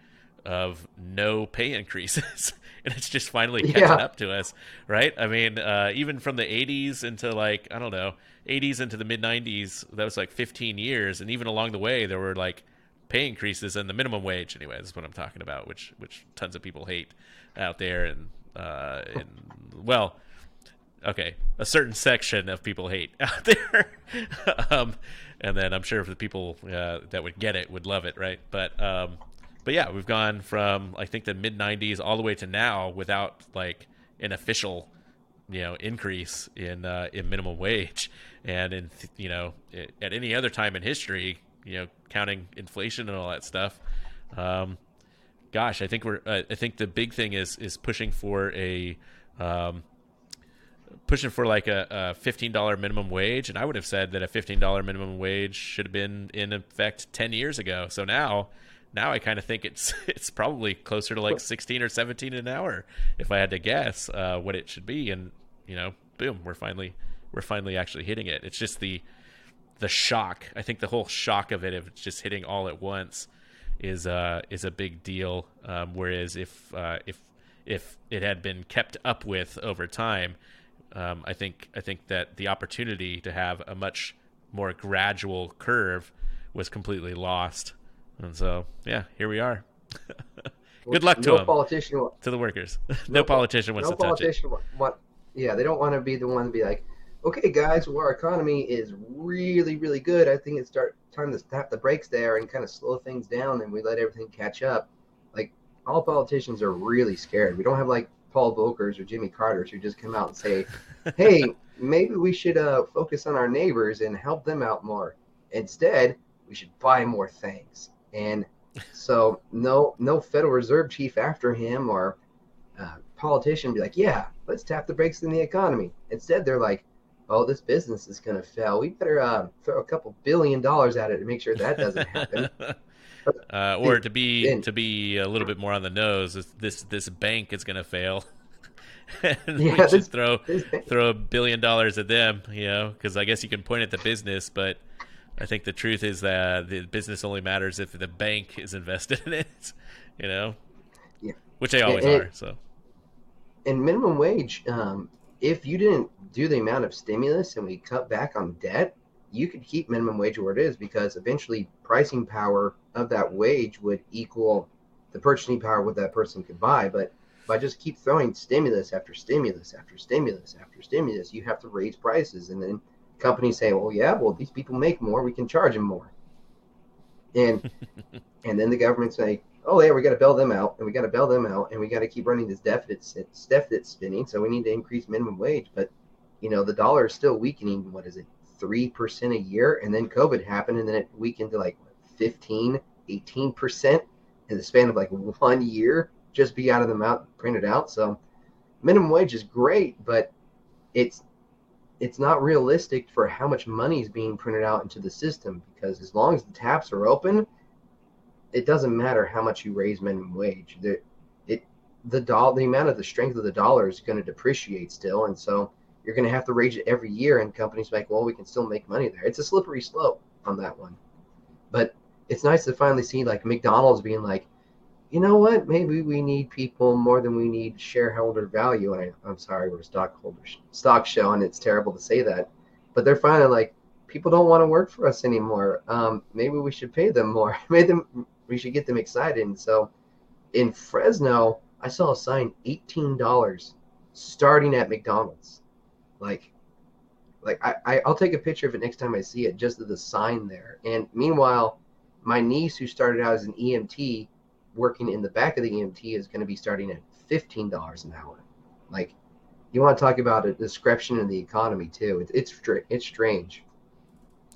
of no pay increases. And it's just finally catching yeah. up to us right? I mean uh, even from the 80s into like i don't know 80s into the mid 90s that was like 15 years. And even along the way there were like pay increases and the minimum wage anyway is what i'm talking about which which tons of people hate out there. And uh and well okay a certain section of people hate out there um and then i'm sure the people uh, that would get it would love it right but um but yeah we've gone from i think the mid 90s all the way to now without like an official you know increase in uh, in minimum wage and in you know at any other time in history you know, counting inflation and all that stuff. Um, gosh, I think we're. Uh, I think the big thing is is pushing for a. Um, pushing for like a, a fifteen dollar minimum wage, and I would have said that a fifteen dollar minimum wage should have been in effect ten years ago. So now, now I kind of think it's it's probably closer to like sixteen or seventeen an hour, if I had to guess uh, what it should be. And you know, boom, we're finally we're finally actually hitting it. It's just the the shock. I think the whole shock of it, of just hitting all at once, is uh, is a big deal. Um, whereas if uh, if if it had been kept up with over time, um, I think I think that the opportunity to have a much more gradual curve was completely lost. And so, yeah, here we are. Good luck to no them. Politician, to the workers. no, no politician wants no to touch politician it. Want, yeah, they don't want to be the one to be like, okay, guys, well, our economy is really, really good. I think it's start time to tap the brakes there and kind of slow things down, and we let everything catch up. Like all politicians are really scared. We don't have like Paul Volckers or Jimmy Carter's who just come out and say, "Hey, maybe we should uh, focus on our neighbors and help them out more." Instead, we should buy more things. And so, no, no Federal Reserve chief after him or uh, politician be like, "Yeah, let's tap the brakes in the economy." Instead, they're like, oh, this business is going to fail. We better uh, throw a couple billion dollars at it to make sure that doesn't happen. uh, or to be to be a little bit more on the nose, this this bank is going to fail, and yeah, we should throw throw a billion dollars at them. You know, because I guess you can point at the business, but I think the truth is that the business only matters if the bank is invested in it. You know, yeah, which they always and, are. So, and minimum wage, um, if you didn't do the amount of stimulus and we cut back on debt, you could keep minimum wage where it is because eventually pricing power of that wage would equal the purchasing power what that person could buy. But by just keep throwing stimulus after stimulus after stimulus after stimulus, you have to raise prices. And then companies say, well, yeah, well, these people make more, we can charge them more. And and then the government say, oh, yeah, we got to bail them out and we got to bail them out and we got to keep running this deficit, deficit spinning. So we need to increase minimum wage. But, you know, the dollar is still weakening. What is it? 3% a year. And then COVID happened and then it weakened to like 15, 18% in the span of like one year, just be out of the mouth printed out. So minimum wage is great, but it's it's not realistic for how much money is being printed out into the system because as long as the taps are open, it doesn't matter how much you raise minimum wage. The it the dollar the amount of the strength of the dollar is going to depreciate still, and so you're going to have to raise it every year. And companies like, well, we can still make money there. It's a slippery slope on that one, but it's nice to finally see like McDonald's being like, you know what? Maybe we need people more than we need shareholder value. I, am sorry, we're a stockholder stock show, and it's terrible to say that, but they're finally like, people don't want to work for us anymore. Um, maybe we should pay them more. Maybe them, we should get them excited. And so, in Fresno, I saw a sign, eighteen dollars, starting at McDonald's. Like, like I, I, I'll take a picture of it next time I see it, just of the sign there. And meanwhile, my niece, who started out as an EMT, working in the back of the EMT, is going to be starting at fifteen dollars an hour. Like, you want to talk about a description in the economy too? It's it's it's strange.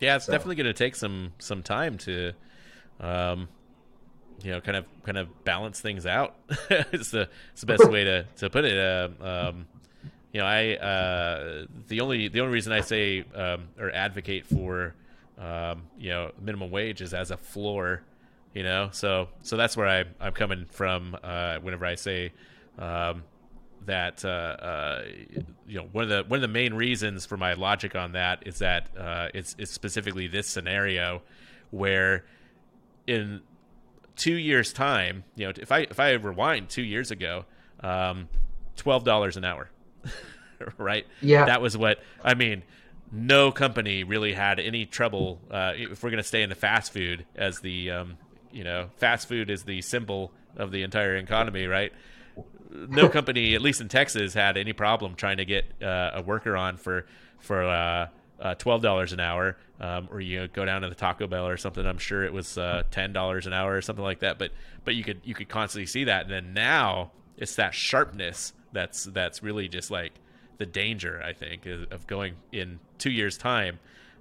Yeah, it's so. definitely going to take some some time to, um, you know, kind of kind of balance things out. it's the it's the best way to to put it. Uh, um, you know, I uh, the only the only reason I say um, or advocate for um, you know minimum wage is as a floor you know? So so that's where I, i'm coming from uh, whenever i say um, that uh, uh, you know one of the one of the main reasons for my logic on that is that uh, it's, it's specifically this scenario where in two years time you know if i if i rewind two years ago um, $12 an hour right? Yeah. That was what i mean no company really had any trouble. Uh, if we're going to stay in the fast food as the, um, you know, fast food is the symbol of the entire economy, right? No company, at least in Texas, had any problem trying to get uh, a worker on for for uh, uh twelve dollars an hour, um, or you know, go down to the Taco Bell or something. I'm sure it was uh, ten dollars an hour or something like that. But but you could you could constantly see that, and then now it's that sharpness that's that's really just like the danger I think of going in two years time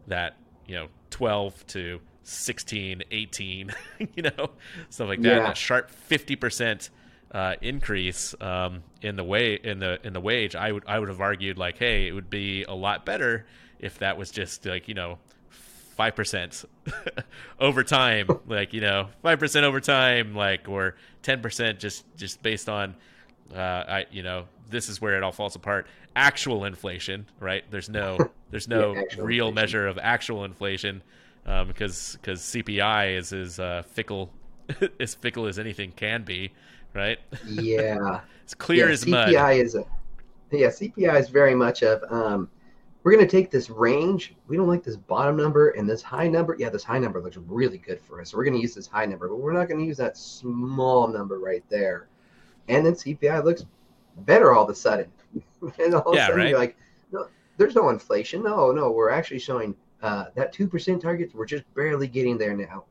that you know 12 to 16 18 you know stuff like that yeah. that sharp 50% uh, increase um, in the way in the in the wage I would I would have argued like hey it would be a lot better if that was just like you know five percent over time like you know five percent over time like or ten percent just just based on uh, I you know this is where it all falls apart. Actual inflation, right? There's no there's no yeah, real inflation. measure of actual inflation um, because because CPI is as uh, fickle as fickle as anything can be, right? Yeah, it's clear yeah, as CPI mud. CPI is a yeah CPI is very much of um, we're going to take this range. We don't like this bottom number and this high number. Yeah, this high number looks really good for us. So we're going to use this high number, but we're not going to use that small number right there. And then CPI looks better all of a sudden. and all of a sudden right? you're like, no, there's no inflation. No, no, we're actually showing uh, that 2% target. We're just barely getting there now.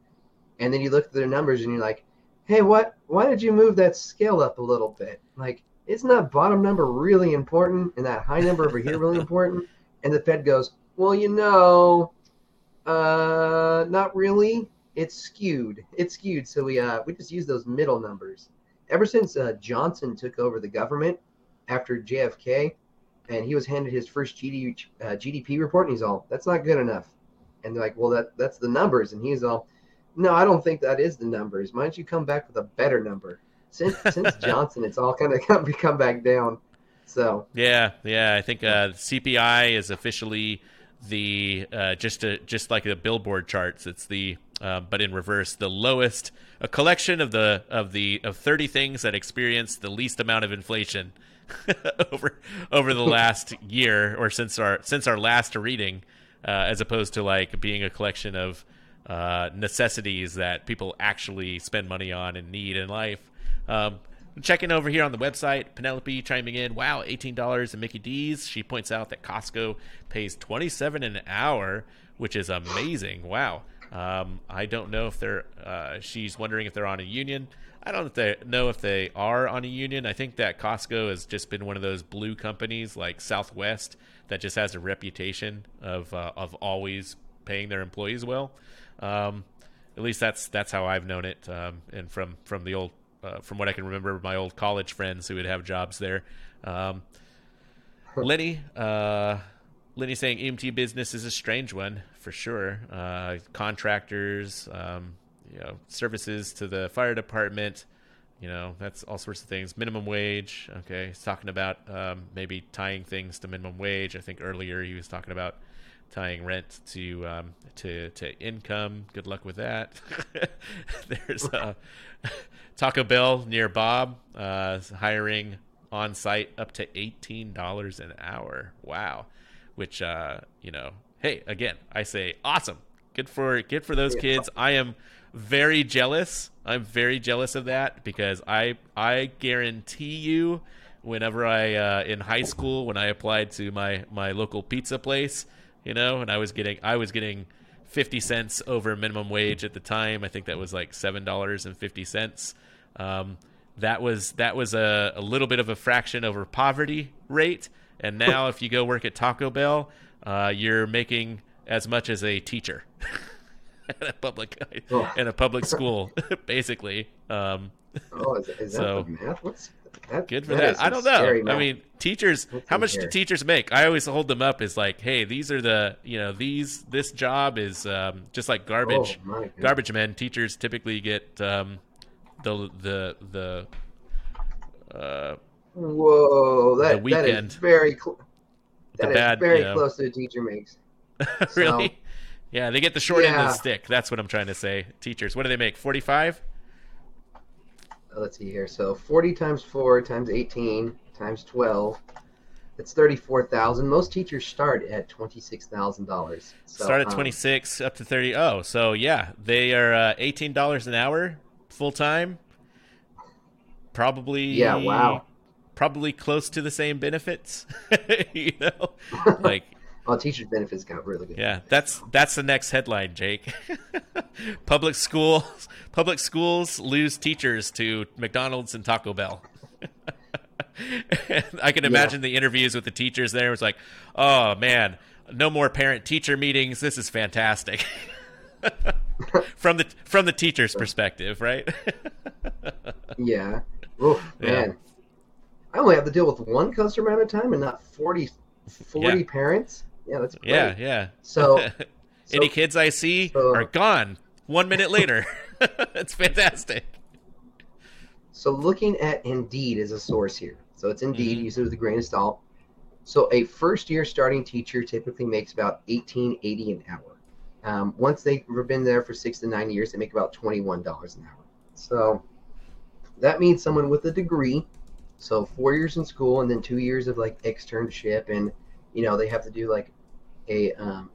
And then you look at their numbers and you're like, hey, what? Why did you move that scale up a little bit? Like, isn't that bottom number really important and that high number over here really important? And the Fed goes, well, you know, uh, not really. It's skewed. It's skewed. So we uh, we just use those middle numbers ever since uh, Johnson took over the government after JFK, and he was handed his first GD, uh, GDP report, and he's all, "That's not good enough." And they're like, "Well, that that's the numbers," and he's all, "No, I don't think that is the numbers. Why don't you come back with a better number?" Since since Johnson, it's all kind of come, come back down. So yeah, yeah, I think uh, CPI is officially the uh, just a, just like the billboard charts. It's the uh, but in reverse, the lowest a collection of the of the of thirty things that experience the least amount of inflation over over the last year or since our since our last reading, uh, as opposed to like being a collection of uh, necessities that people actually spend money on and need in life. Um, checking over here on the website, Penelope chiming in, wow, $18 in Mickey D's. She points out that Costco pays 27 an hour, which is amazing. Wow. Um, I don't know if they're, uh, she's wondering if they're on a union. I don't know if they are on a union. I think that Costco has just been one of those blue companies like Southwest that just has a reputation of, uh, of always paying their employees well. Um, at least that's that's how I've known it, um, and from from the old uh, from what I can remember, my old college friends who would have jobs there. Um, Lenny, uh, Lenny saying EMT business is a strange one for sure. Uh, contractors, um, you know, services to the fire department, you know, that's all sorts of things. Minimum wage, okay. He's talking about um, maybe tying things to minimum wage. I think earlier he was talking about tying rent to um, to to income. Good luck with that. There's a Taco Bell near Bob uh, hiring on site up to eighteen dollars an hour. Wow, which uh, you know, hey, again, I say awesome. Good for good for those kids. I am very jealous. I'm very jealous of that because I I guarantee you whenever I uh, in high school when I applied to my my local pizza place you know, and I was getting I was getting 50 cents over minimum wage at the time. I think that was like $7.50. Um, that was that was a, a little bit of a fraction over poverty rate. And now if you go work at Taco Bell, uh, you're making as much as a teacher at a public oh. in a public school, basically. Um, oh, is, is that so, math? What's that, Good for that. that. I don't know. I mean, teachers. That's how much do teachers make? I always hold them up as like, hey, these are the you know these this job is um, just like garbage. Oh, garbage men. Teachers typically get um, the the the. Uh, Whoa! That, that is very cl- that is bad, very you know. close to the teacher makes. really? So, yeah, they get the short yeah. end of the stick. That's what I'm trying to say. Teachers, what do they make? Forty five let's see here. So 40 times 4 times 18 times 12. It's 34,000. Most teachers start at $26,000. So, start at um, 26 up to 30. Oh, so yeah, they are uh, $18 an hour full time. Probably Yeah, wow. Probably close to the same benefits. you know, like well, teachers' benefits got really good. Yeah, that's that's the next headline, Jake. public schools, public schools lose teachers to McDonald's and Taco Bell. I can imagine yeah. the interviews with the teachers there. It was like, oh man, no more parent-teacher meetings. This is fantastic. from the from the teacher's perspective, right? yeah. Oof, man. Yeah. I only have to deal with one customer at a time and not 40, 40 yeah. parents. Yeah, that's great. Yeah, yeah. So, so any kids I see so, are gone one minute later. it's fantastic. So looking at Indeed as a source here. So it's Indeed, mm-hmm. use it with a grain of salt. So a first year starting teacher typically makes about eighteen eighty an hour. Um, once they've been there for six to nine years, they make about twenty one dollars an hour. So that means someone with a degree, so four years in school and then two years of like externship and you know they have to do like a um,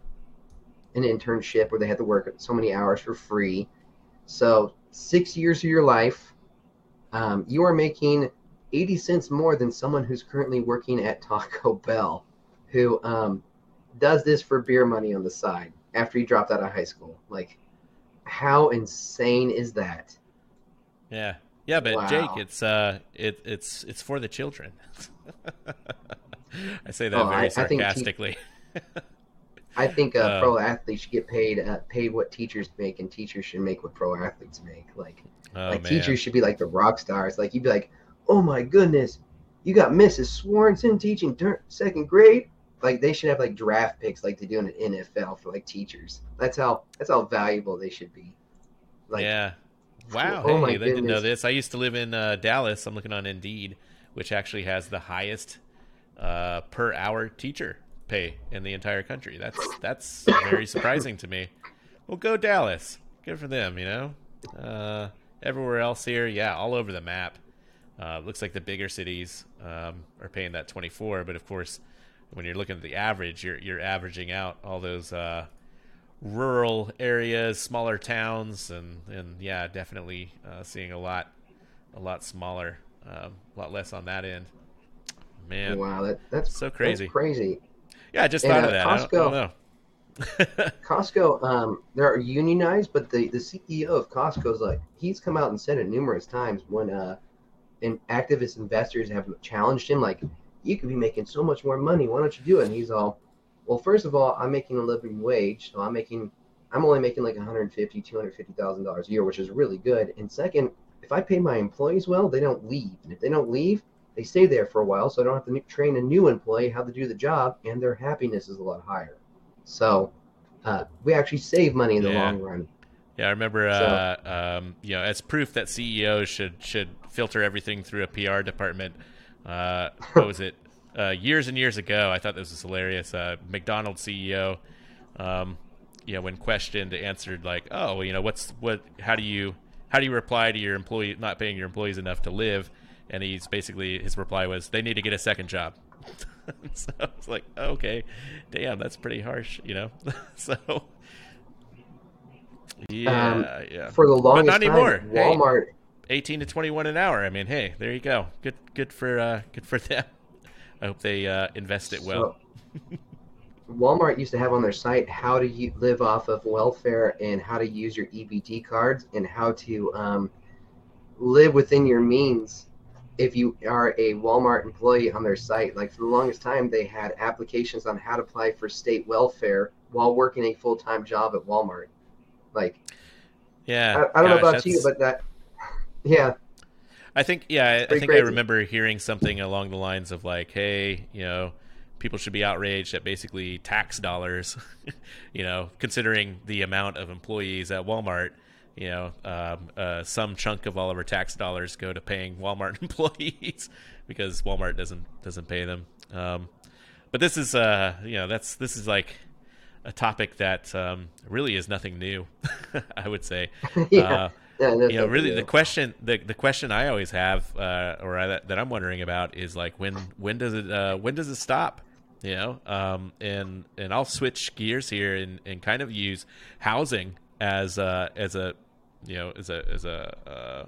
an internship where they have to work so many hours for free. So six years of your life, um, you are making 80 cents more than someone who's currently working at Taco Bell, who um, does this for beer money on the side after he dropped out of high school. Like, how insane is that? Yeah, yeah, but wow. Jake, it's uh, it, it's it's for the children. I say that oh, very I, sarcastically. I think, I think uh, uh, pro athletes should get paid uh, paid what teachers make, and teachers should make what pro athletes make. Like, oh, like man. teachers should be like the rock stars. Like you'd be like, oh my goodness, you got Mrs. Swanson teaching ter- second grade. Like they should have like draft picks, like they do in the NFL for like teachers. That's how that's how valuable they should be. Like, yeah. Wow. Oh hey, they didn't know this. I used to live in uh, Dallas. I'm looking on Indeed, which actually has the highest uh, per hour teacher pay in the entire country. That's that's very surprising to me. Well, go Dallas. Good for them. You know. Uh, everywhere else here, yeah, all over the map. Uh, looks like the bigger cities um, are paying that 24, but of course, when you're looking at the average, you're you're averaging out all those uh, rural areas, smaller towns, and and yeah, definitely uh, seeing a lot a lot smaller, um, a lot less on that end. Man, wow, that, that's so crazy. That's crazy. Yeah, I just and, thought of uh, that. Costco, I don't, I don't know. Costco, um, they're unionized, but the, the CEO of Costco is like he's come out and said it numerous times when uh, and activist investors have challenged him, like you could be making so much more money. Why don't you do it? And he's all, well, first of all, I'm making a living wage, so I'm making, I'm only making like 150, 250 thousand dollars a year, which is really good. And second, if I pay my employees well, they don't leave, and if they don't leave, they stay there for a while, so I don't have to train a new employee how to do the job, and their happiness is a lot higher. So uh, we actually save money in the yeah. long run. Yeah, I remember. So, uh, um, you know, as proof that CEOs should should filter everything through a PR department. Uh, what was it? Uh, years and years ago, I thought this was hilarious. Uh, McDonald's CEO, um, you know, when questioned, answered like, "Oh, well, you know, what's what? How do you how do you reply to your employee not paying your employees enough to live?" And he's basically his reply was, "They need to get a second job." so I was like, okay, damn, that's pretty harsh, you know. so yeah, um, yeah. For the longest but not anymore. Time, Walmart. Hey, Eighteen to twenty-one an hour. I mean, hey, there you go. Good, good for uh, good for them. I hope they uh, invest it well. So, Walmart used to have on their site how to u- live off of welfare and how to use your EBT cards and how to um, live within your means if you are a Walmart employee on their site. Like for the longest time, they had applications on how to apply for state welfare while working a full time job at Walmart. Like, yeah, I, I don't gosh, know about that's... you, but that, yeah. I think, yeah, I, I think crazy. I remember hearing something along the lines of like, hey, you know, people should be outraged at basically tax dollars, you know, considering the amount of employees at Walmart you know, um, uh, some chunk of all of our tax dollars go to paying Walmart employees because Walmart doesn't doesn't pay them. Um, but this is, uh, you know, that's this is like a topic that um, really is nothing new. I would say. yeah. Uh, yeah, you know, really, the question the, the question I always have, uh, or I, that I'm wondering about, is like when when does it uh, when does it stop? You know, um, and and I'll switch gears here and, and kind of use housing as uh, as a you know, as a as a uh,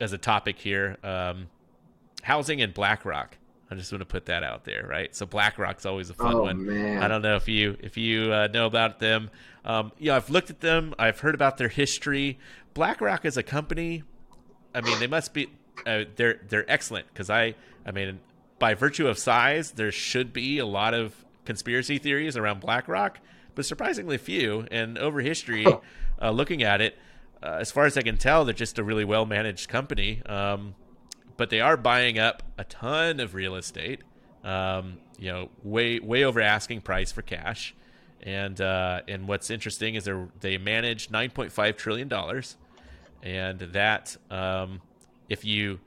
as a topic here. Um, housing and BlackRock. I just want to put that out there, right? So BlackRock's always a fun oh, one. Man. I don't know if you if you uh, know about them. Um, yeah, I've looked at them. I've heard about their history. BlackRock is a company. I mean, they must be. Uh, they're they're excellent because I I mean, by virtue of size, there should be a lot of conspiracy theories around BlackRock, but surprisingly few. And over history, uh, looking at it, uh, as far as I can tell, they're just a really well managed company. Um, but they are buying up a ton of real estate. Um, you know, way way over asking price for cash. And uh, and what's interesting is they they manage 9.5 trillion dollars, and that um, if you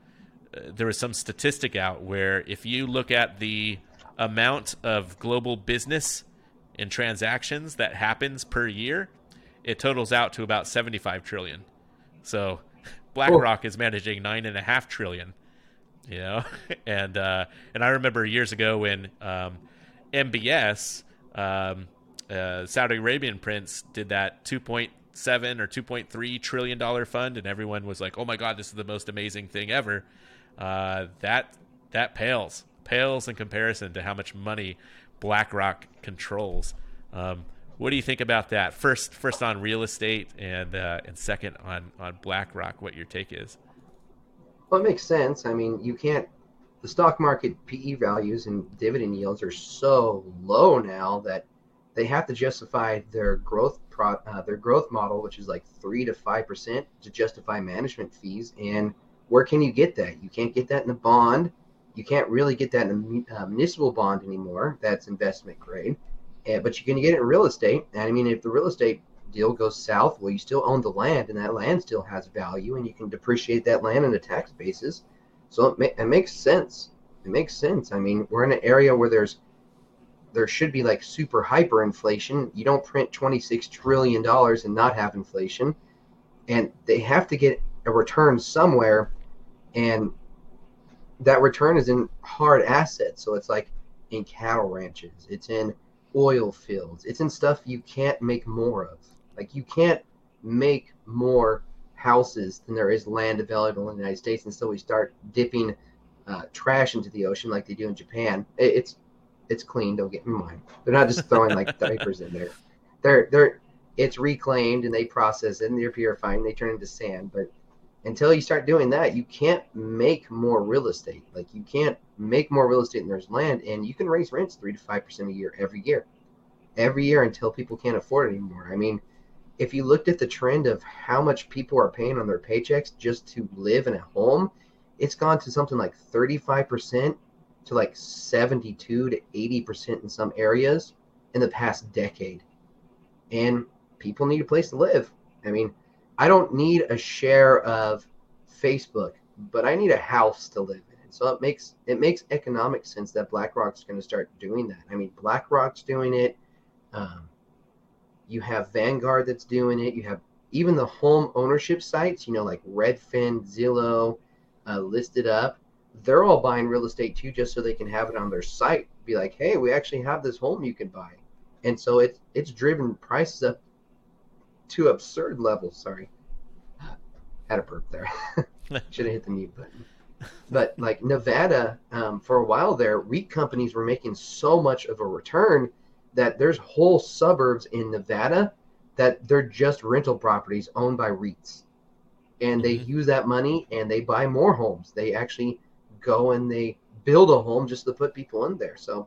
uh, there was some statistic out where if you look at the amount of global business and transactions that happens per year, it totals out to about 75 trillion. So BlackRock is managing nine and a half trillion. You know, and uh, and I remember years ago when um, MBS, um, uh, Saudi Arabian prince, did that 2.7 or 2.3 trillion dollar fund, and everyone was like, "Oh my God, this is the most amazing thing ever." Uh, that that pales pales in comparison to how much money BlackRock controls. Um, what do you think about that? First, first on real estate, and uh, and second on on BlackRock. What your take is? Well, it makes sense. I mean, you can't. The stock market PE values and dividend yields are so low now that they have to justify their growth pro, uh, their growth model, which is like three to five percent, to justify management fees. And where can you get that? You can't get that in a bond. You can't really get that in a uh, municipal bond anymore. That's investment grade and, but you can get it in real estate. And I mean, if the real estate deal goes south, well, you still own the land, and that land still has value, and you can depreciate that land on a tax basis. So it, ma- it makes sense. it makes sense. I mean, we're in an area where there's there should be like super hyperinflation. You don't print 26 trillion dollars and not have inflation, and they have to get a return somewhere, and that return is in hard assets. So it's like in cattle ranches, it's in oil fields, it's in stuff you can't make more of. Like you can't make more houses than there is land available in the United States until we start dipping uh, trash into the ocean like they do in Japan. It, it's it's clean. Don't get me wrong. They're not just throwing like diapers in there. They're they're it's reclaimed and they process it and they're purifying. And they turn into sand. But until you start doing that, you can't make more real estate. Like you can't make more real estate than there's land, and you can raise rents three to five percent a year every year, every year until people can't afford it anymore. I mean, if you looked at the trend of how much people are paying on their paychecks just to live in a home, it's gone to something like 35% to like 72 to 80% in some areas in the past decade. And people need a place to live. I mean, I don't need a share of Facebook, but I need a house to live in. So it makes it makes economic sense that BlackRock's going to start doing that. I mean, BlackRock's doing it. Um, you have Vanguard that's doing it. You have even the home ownership sites, you know, like Redfin, Zillow, uh, listed up. They're all buying real estate too, just so they can have it on their site. Be like, hey, we actually have this home you can buy, and so it's it's driven prices up to absurd levels. Sorry, had a burp there. Should have hit the mute button. But like Nevada, um, for a while there, REIT companies were making so much of a return that there's whole suburbs in Nevada that they're just rental properties owned by REITs. And they mm-hmm. use that money and they buy more homes. They actually go and they build a home just to put people in there. So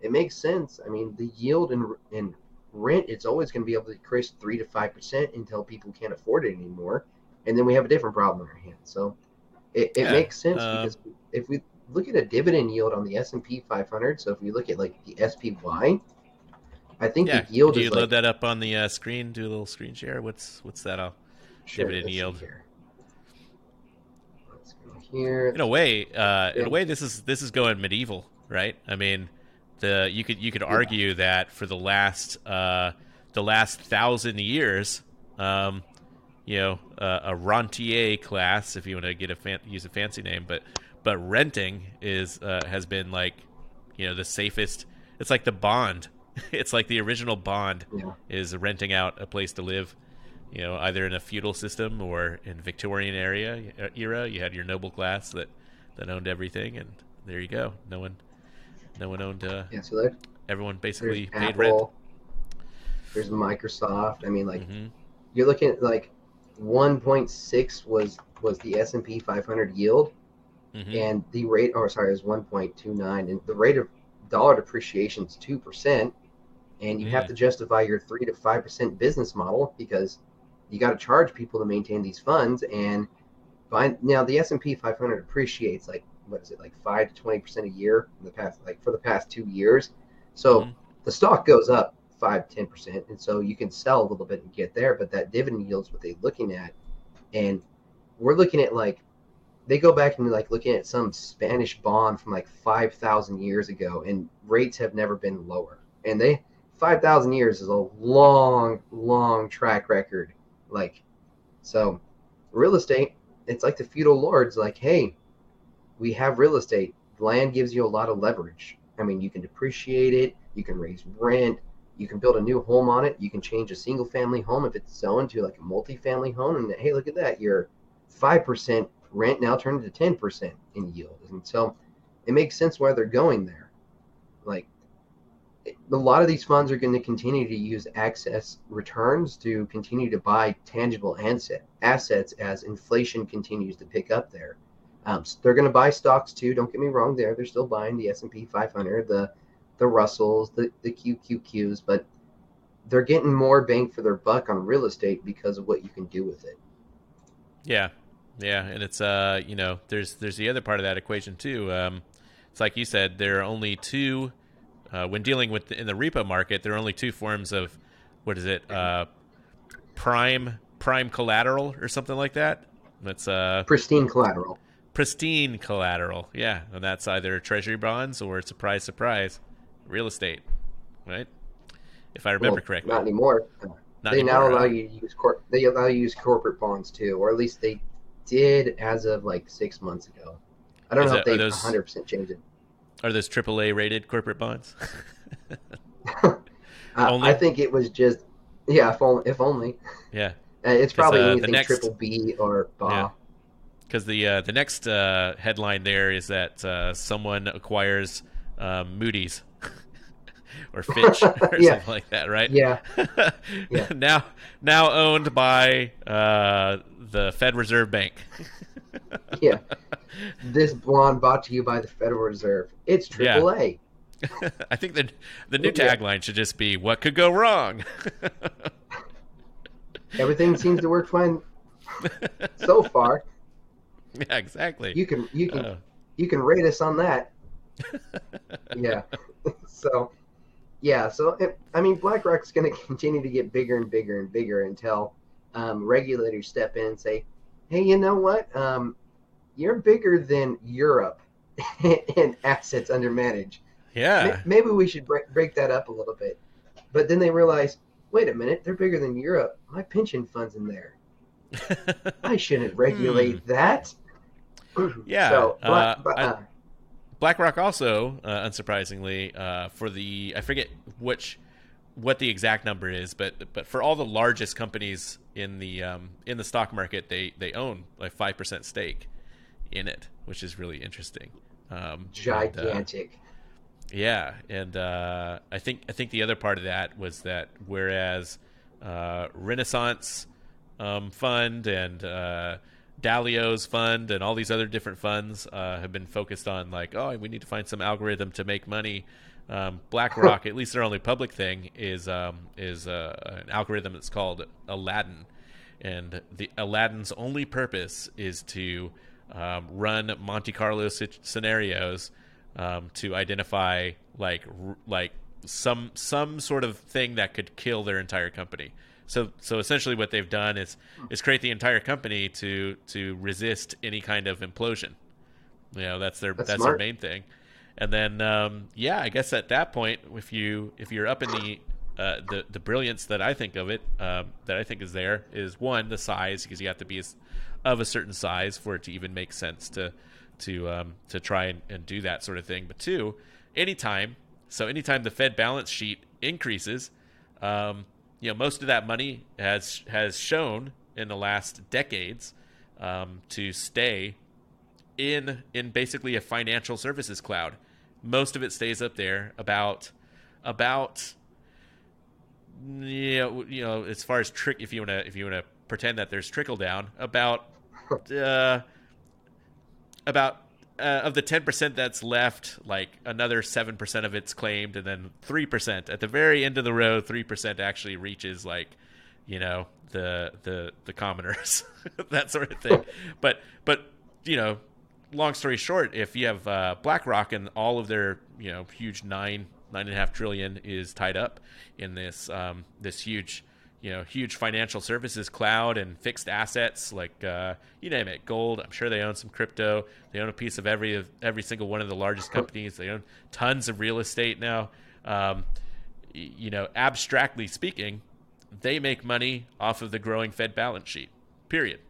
it makes sense. I mean, the yield in, in rent, it's always going to be able to increase 3 to 5% until people can't afford it anymore. And then we have a different problem in our hands. So it, it yeah, makes sense uh, because if we look at a dividend yield on the S&P 500, so if we look at like the SPY, I think yeah. the yield. Do you load like, that up on the uh, screen? Do a little screen share. What's what's that? All sure, dividend yield. Here. Here. In a way, uh, in a way, this is this is going medieval, right? I mean, the you could you could argue yeah. that for the last uh, the last thousand years, um, you know, uh, a rentier class, if you want to get a fan- use a fancy name, but but renting is uh, has been like, you know, the safest. It's like the bond it's like the original Bond yeah. is renting out a place to live. You know, either in a feudal system or in Victorian area era, you had your noble class that that owned everything, and there you go. No one, no one owned. Uh, yeah, so there, everyone basically paid Apple, rent. There's Microsoft. I mean, like mm-hmm. you're looking at like 1.6 was was the S and P 500 yield, mm-hmm. and the rate. Oh, sorry, it was 1.29, and the rate of dollar depreciation is two percent and you have to justify your three to five percent business model because you got to charge people to maintain these funds and find now the s&p 500 appreciates like what is it like 5 to 20 percent a year in the past like for the past two years. So mm-hmm. the stock goes up 5 10 percent and so you can sell a little bit and get there but that dividend yield is what they're looking at. And we're looking at like they go back and like looking at some spanish bond from like 5000 years ago and rates have never been lower. And they 5,000 years is a long, long track record. Like, so real estate, it's like the feudal lords, like, hey, we have real estate. Land gives you a lot of leverage. I mean, you can depreciate it, you can raise rent, you can build a new home on it, you can change a single family home if it's zoned to like a multi-family home. And hey, look at that, your 5% rent now turned into 10% in yield. And so it makes sense why they're going there. A lot of these funds are going to continue to use excess returns to continue to buy tangible asset, assets as inflation continues to pick up there. Um, so they're going to buy stocks too. Don't get me wrong. There, they're still buying the S and P 500, the the Russells, the the QQQs, but they're getting more bang for their buck on real estate because of what you can do with it. Yeah, yeah, and it's uh, you know, there's there's the other part of that equation too. Um, it's like you said, there are only two uh, when dealing with the, in the repo market, there are only two forms of what is it, uh, prime prime collateral or something like that. That's uh, pristine collateral. pristine collateral. Yeah, and that's either treasury bonds or surprise, surprise, real estate, right? If I remember Well, correctly. Not anymore. Not they now allow huh? you to use they allow you to use corporate bonds too, or at least they did as of like six months ago. I don't Is know that- if those- 100 percent changed it. Are those AAA rated corporate bonds? I think it was just yeah, if only. If only. yeah, Uh, it's probably uh, the anything next- triple B or BA. Yeah. because the uh, the next uh, headline there is that uh, someone acquires um, Moody's or Fitch or Yeah. something like that, right? Yeah. Yeah. now now owned by uh, the Fed Reserve Bank. Yeah. This blonde brought to you by the Federal Reserve. It's Yeah. triple A. I think the the new Yeah. tagline should just be "What could go wrong." Everything seems to work fine so far. yeah, exactly. You can you can Uh, you can rate us on that. Yeah. so, yeah. So it, I mean, BlackRock's going to continue to get bigger and bigger and bigger until um, regulators step in and say, "Hey, you know what? Um, you're bigger than Europe in assets under manage. yeah. May- Maybe we should break, break that up a little bit." But then they realize, wait a minute, they're bigger than Europe. My pension fund's in there. I shouldn't regulate that. Hmm. Yeah, So, uh, Black, but, I- uh, BlackRock also, uh, unsurprisingly, uh, for the I forget which what the exact number is, but but for all the largest companies in the um, in the stock market, they they own like five percent stake in it, which is really interesting. Um, and, uh, gigantic. yeah, and uh, I think I think the other part of that was that whereas uh, Renaissance um, Fund and uh, Dalio's fund and all these other different funds uh, have been focused on like, oh, we need to find some algorithm to make money. Um, BlackRock, at least their only public thing, is um, is uh, an algorithm that's called Aladdin, and the Aladdin's only purpose is to um, run Monte Carlo sit- scenarios um, to identify like r- like some some sort of thing that could kill their entire company. So so essentially, what they've done is is create the entire company to to resist any kind of implosion. You know, that's their That's that's, their main thing. And then um, yeah, I guess at that point, if you if you're up in the uh, the the brilliance that I think of it um, that I think is there is one the size because you have to be of a certain size for it to even make sense to to um, to try and, and do that sort of thing. But two, anytime so anytime the Fed balance sheet increases, um, you know most of that money has has shown in the last decades um, to stay in in basically a financial services cloud. Most of it stays up there about about you know, you know as far as trick if you want to if you want to pretend that there's trickle down about uh, about uh, of the 10% that's left like another 7% of it's claimed and then 3% at the very end of the road 3% actually reaches like you know the the the commoners that sort of thing. But but you know long story short if you have uh, blackrock and all of their you know huge nine nine and a half trillion is tied up in this um, this huge you know huge financial services cloud and fixed assets like uh, you name it gold. I'm sure they own some crypto. They own a piece of every of every single one of the largest companies. They own tons of real estate now. Um, you know abstractly speaking they make money off of the growing fed balance sheet period.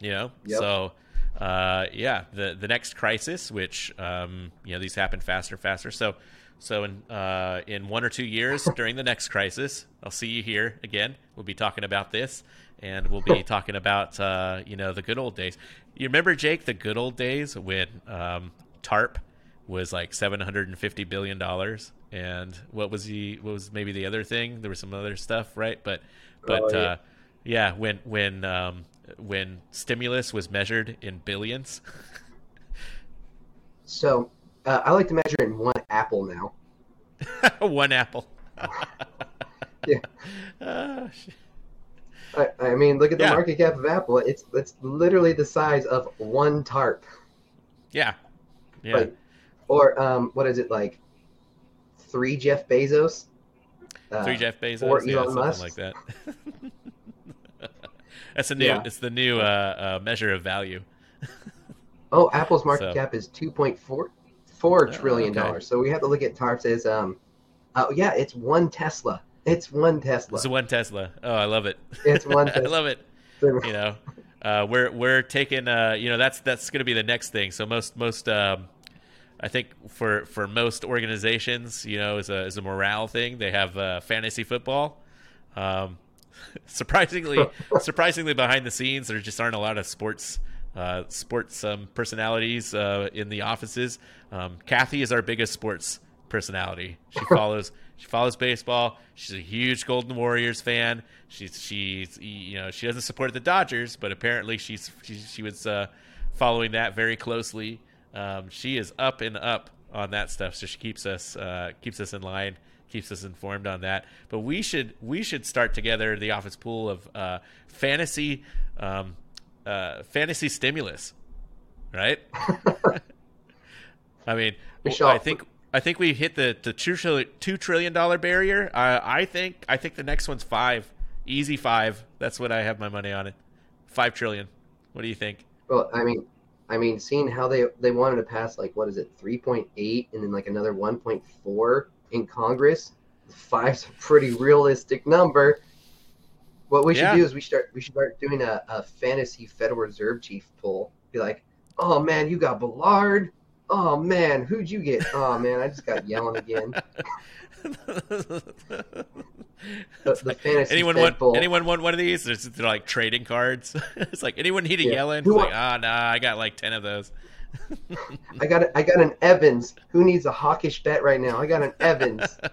You know? Yep. so uh, yeah the the next crisis which um, you know these happen faster and faster. So so in uh, in one or two years during the next crisis i'll see you here again. We'll be talking about this and we'll be talking about uh, you know the good old days. You remember jake the good old days when um, tarp was like 750 billion dollars? And what was he what was maybe the other thing? There was some other stuff right? But but Oh, yeah. uh yeah when when um when stimulus was measured in billions So uh, I like to measure in one apple now. one apple Yeah. Ah, sh- I, I mean, look at the Yeah. market cap of Apple. It's it's literally the size of one tarp. yeah yeah Like, or um, what is it like? Three Jeff Bezos. Uh, three jeff bezos or yeah Elon something Musk. like that that's a new Yeah. it's the new uh, uh measure of value Oh, Apple's market so. cap is two point four four oh, trillion dollars. So we have to look at Tarp's um, oh yeah, it's one Tesla. It's one Tesla. It's one Tesla. Oh, I love it. It's one. I love it. You know, uh, we're we're taking. Uh, you know, that's that's going to be the next thing. So most most. Um, I think for, for most organizations, you know, is a, as a morale thing, they have uh, fantasy football. Um, surprisingly, surprisingly behind the scenes, there just aren't a lot of sports uh, sports um, personalities uh, in the offices. Um, Kathy is our biggest sports personality. She follows she follows baseball. She's a huge Golden Warriors fan. She's she's you know she doesn't support the Dodgers, but apparently she's she, she was uh, following that very closely. Um, she is up and up on that stuff, so she keeps us uh, keeps us in line, keeps us informed on that. But we should we should start together the office pool of uh, fantasy um, uh, fantasy stimulus, right? I mean, I think I think we hit the the two trillion, two trillion dollar barrier. I think I think the next one's five, easy five. That's what I have my money on it. Five trillion. What do you think? Well, I mean, I mean, seeing how they they wanted to pass like what is it, three point eight, and then like another one point four in Congress. Five's a pretty realistic number. What we should yeah. do is we start we should start doing a, a fantasy Federal Reserve chief poll. Be like, oh man, you got Bullard. Oh man, who'd you get? Oh man, I just got Yellen again. the, the fantasy anyone want bowl. anyone want one of these? They're like trading cards. it's like anyone need a yeah. Yellen? It's like ah oh, nah, I got like ten of those. I got I got an Evans. Who needs a hawkish bet right now? I got an Evans.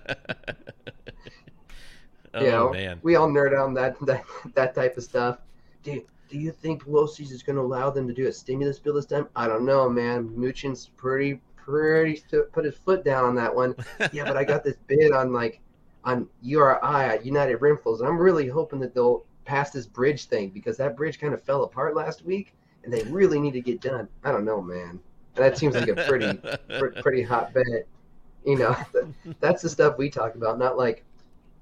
Oh, you know, man. we all nerd on that that that type of stuff. Do do you think Pelosi's is going to allow them to do a stimulus bill this time? I don't know, man. Mnuchin's pretty pretty put his foot down on that one. yeah, but I got this bid on like on URI at uh, United Rentals, and I'm really hoping that they'll pass this bridge thing because that bridge kind of fell apart last week, and they really need to get done. I don't know, man. That seems like a pretty pretty hot bet. You know, that's the stuff we talk about, not like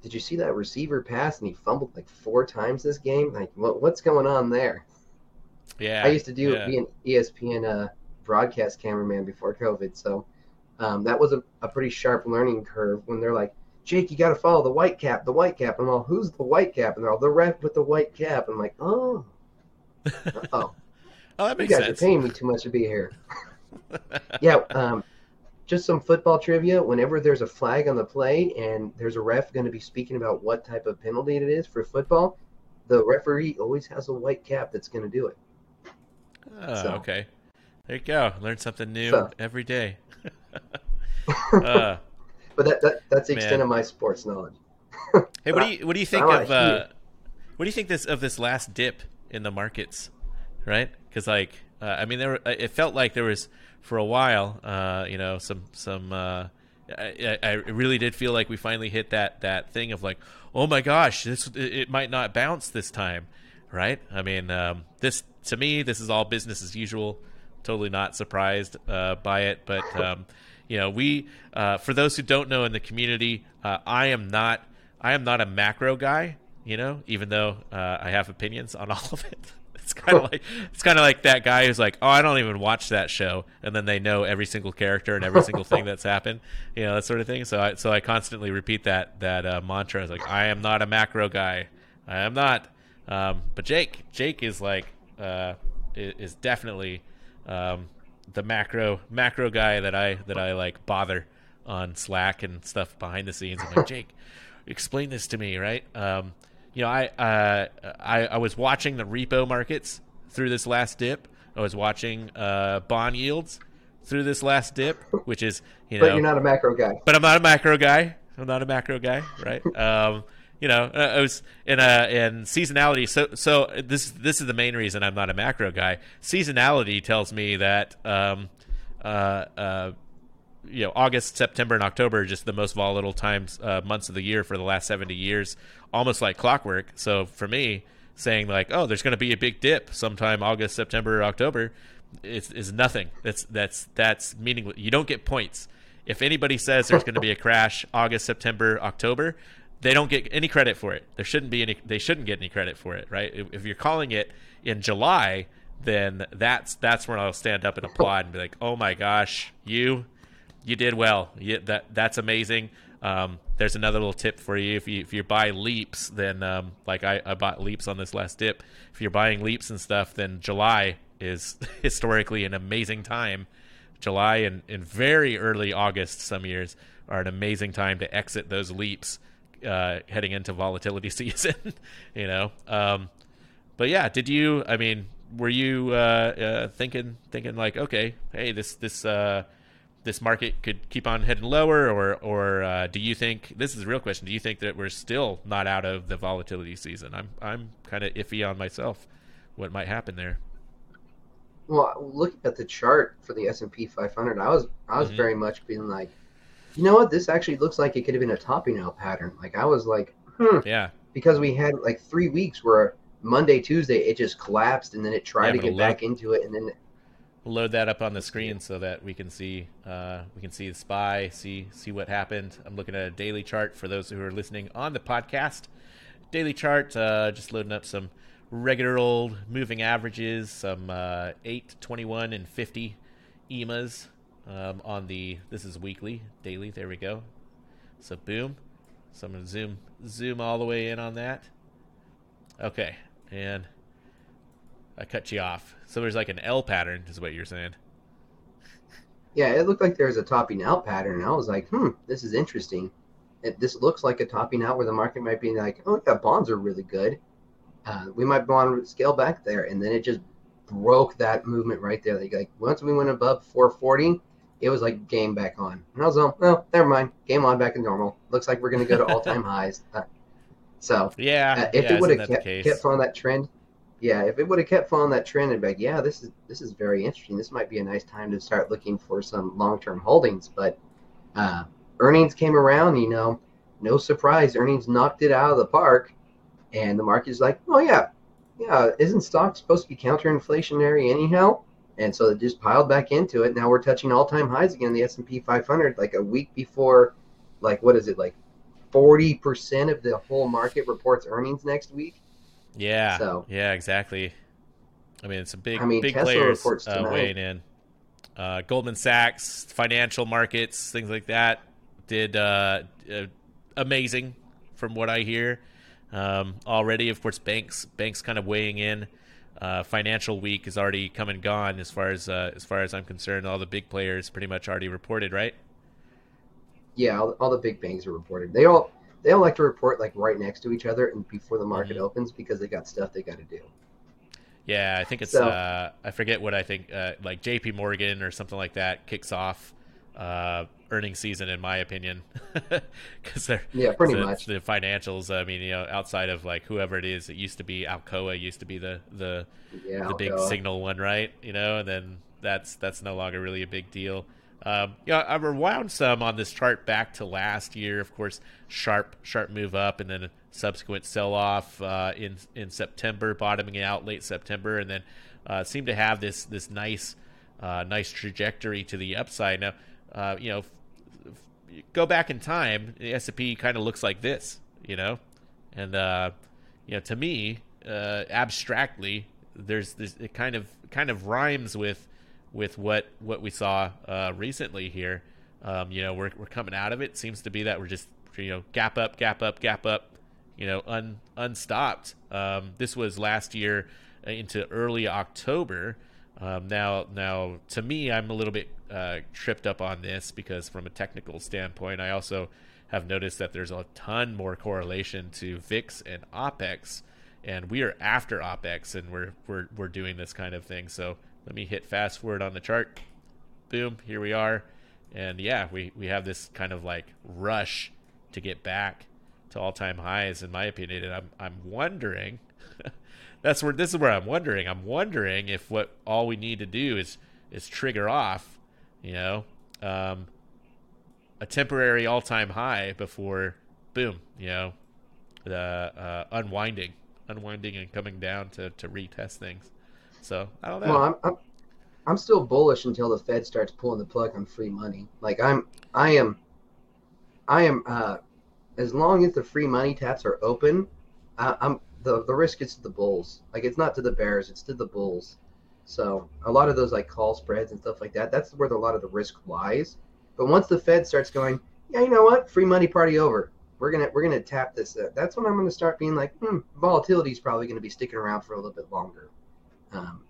did you see that receiver pass and he fumbled like four times this game? Like, what, what's going on there? Yeah, I used to do yeah. be an ESPN uh, broadcast cameraman before COVID, so um, that was a, a pretty sharp learning curve. When they're like, Jake, you got to follow the white cap, the white cap. I'm all, who's the white cap? And they're all, the ref with the white cap. I'm like, oh, oh, oh, that makes you guys sense. are paying me too much to be here. yeah, um, just some football trivia. Whenever there's a flag on the play and there's a ref going to be speaking about what type of penalty it is for football, the referee always has a white cap that's going to do it. Oh, so. okay. There you go. Learn something new so. every day. uh, but that, that that's the man. extent of my sports knowledge. hey, what do you what do you think of uh, what do you think this of this last dip in the markets? Right? Because like uh, I mean, there were, it felt like there was for a while. Uh, you know, some some. Uh, I, I, really did feel like we finally hit that that thing of like, oh my gosh, this it might not bounce this time, right? I mean, um, this to me, this is all business as usual. Totally not surprised uh, by it, but um, you know, we uh, for those who don't know in the community, uh, I am not I am not a macro guy. You know, even though uh, I have opinions on all of it. It's kind of like it's kind of like that guy who's like, "Oh, I don't even watch that show," and then they know every single character and every single thing that's happened, you know, that sort of thing. So I so I constantly repeat that that uh, mantra. I was like, "I am not a macro guy. I am not." Um, but Jake, Jake is like uh, is definitely um, the macro macro guy that I that I like bother on Slack and stuff behind the scenes. I'm like, Jake, explain this to me, right? Um, you know, I, uh, I I was watching the repo markets through this last dip. I was watching uh, bond yields through this last dip, which is you know. But you're not a macro guy. But I'm not a macro guy. I'm not a macro guy, right? um, you know, uh, I was in a in seasonality. So so this this is the main reason I'm not a macro guy. Seasonality tells me that um, uh, uh, you know August, September, and October are just the most volatile times uh, months of the year for the last 70 years, almost like clockwork. So for me, saying like, oh, there's going to be a big dip sometime August, September, October, is is nothing. That's that's that's meaningless. You don't get points. If anybody says there's going to be a crash August, September, October, they don't get any credit for it. There shouldn't be any. They shouldn't get any credit for it, right? If you're calling it in July, then that's that's when I'll stand up and applaud and be like, "Oh my gosh, you you did well. You, that that's amazing." Um, there's another little tip for you. If you if you buy leaps, then um, like I, I bought leaps on this last dip. If you're buying leaps and stuff, then July is historically an amazing time. July and, and very early August some years are an amazing time to exit those leaps uh, heading into volatility season. you know, um, but yeah, did you? I mean, were you uh, uh, thinking thinking like, okay, hey, this this uh, this market could keep on heading lower, or or uh, do you think this is a real question? Do you think that we're still not out of the volatility season? I'm I'm kind of iffy on myself. What might happen there? Well, looking at the chart for the S and P 500, I was I was mm-hmm. very much being like, you know what, this actually looks like it could have been a topping out pattern. Like I was like, hmm, yeah, because we had like three weeks where Monday, Tuesday, it just collapsed, and then it tried yeah, to get back into it, and then we'll load that up on the screen so that we can see uh, we can see the spy, see see what happened. I'm looking at a daily chart for those who are listening on the podcast. Daily chart, uh, just loading up some regular old moving averages, some uh, 8, 21, and 50 EMAs um, on the. This is weekly, daily. There we go. So boom. So I'm gonna zoom zoom all the way in on that. Okay, and I cut you off. So there's like an L pattern, is what you're saying. Yeah, it looked like there was a topping out pattern, and I was like, hmm, this is interesting. It, this looks like a topping out where the market might be like, oh yeah, bonds are really good. Uh, we might want to scale back there, and then it just broke that movement right there. Like, like once we went above 440, it was like game back on. And I was like, oh, never mind, game on back to normal. Looks like we're gonna go to all time highs. Uh, so yeah, uh, if yeah, it would have kept, kept following that trend, yeah, if it would have kept following that trend and be like, yeah, this is this is very interesting. This might be a nice time to start looking for some long term holdings. But uh, earnings came around, you know, no surprise, earnings knocked it out of the park, and the market's like, oh yeah, yeah, isn't stock supposed to be counter inflationary anyhow? And so it just piled back into it. Now we're touching all time highs again. The S and P 500, like a week before, like what is it, like 40% of the whole market reports earnings next week. Yeah. So yeah, exactly. I mean, it's a big, I mean, big Tesla players uh, weighing in. Uh, Goldman Sachs, financial markets, things like that, did uh, uh, amazing from what I hear. Um, already, of course, banks banks kind of weighing in. Uh, financial week is already come and gone as far as uh, as far as I'm concerned. All the big players pretty much already reported, right? yeah, all, all, the big banks are reported. They all they all like to report like right next to each other and before the market mm-hmm. opens because they got stuff they got to do. Yeah, I think it's so, uh, I forget what I think uh, like J.P. Morgan or something like that kicks off uh, earning season in my opinion because they're yeah pretty the, much the financials. I mean, you know, outside of like whoever it is, it used to be Alcoa used to be the the yeah, the big signal one, right? You know, and then that's that's no longer really a big deal. Um, yeah, I rewound some on this chart back to last year. Of course, sharp sharp move up, and then a subsequent sell off uh, in in September, bottoming out late September, and then uh, seemed to have this this nice uh, nice trajectory to the upside. Now, uh, you know, f- f- go back in time, the S and P kind of looks like this, you know, and uh, you know, to me, uh, abstractly, there's this it kind of kind of rhymes with with what what we saw uh, recently here. Um, you know, we're we're coming out of it. Seems to be that we're just you know gap up, gap up, gap up. You know, un unstopped. Um, this was last year into early October. Um, now, now to me, I'm a little bit uh, tripped up on this because from a technical standpoint, I also have noticed that there's a ton more correlation to VIX and OPEX, and we are after OPEX, and we're we're we're doing this kind of thing. So let me hit fast forward on the chart. Boom, here we are. And yeah, we, we have this kind of like rush to get back to all time highs, in my opinion. And I'm I'm wondering that's where this is where I'm wondering. I'm wondering if what all we need to do is is trigger off, you know, um, a temporary all time high before boom, you know, the uh, unwinding, unwinding and coming down to, to retest things. So I don't know. Well, I'm, I'm, I'm still bullish until the Fed starts pulling the plug on free money. Like I'm, I am, I am. Uh, as long as the free money taps are open, I, I'm the the risk is to the bulls. Like it's not to the bears, it's to the bulls. So a lot of those like call spreads and stuff like that, that's where the, a lot of the risk lies. But once the Fed starts going, yeah, you know what, free money party over. We're gonna we're gonna tap this. Uh, that's when I'm gonna start being like, hmm, volatility is probably gonna be sticking around for a little bit longer. Um,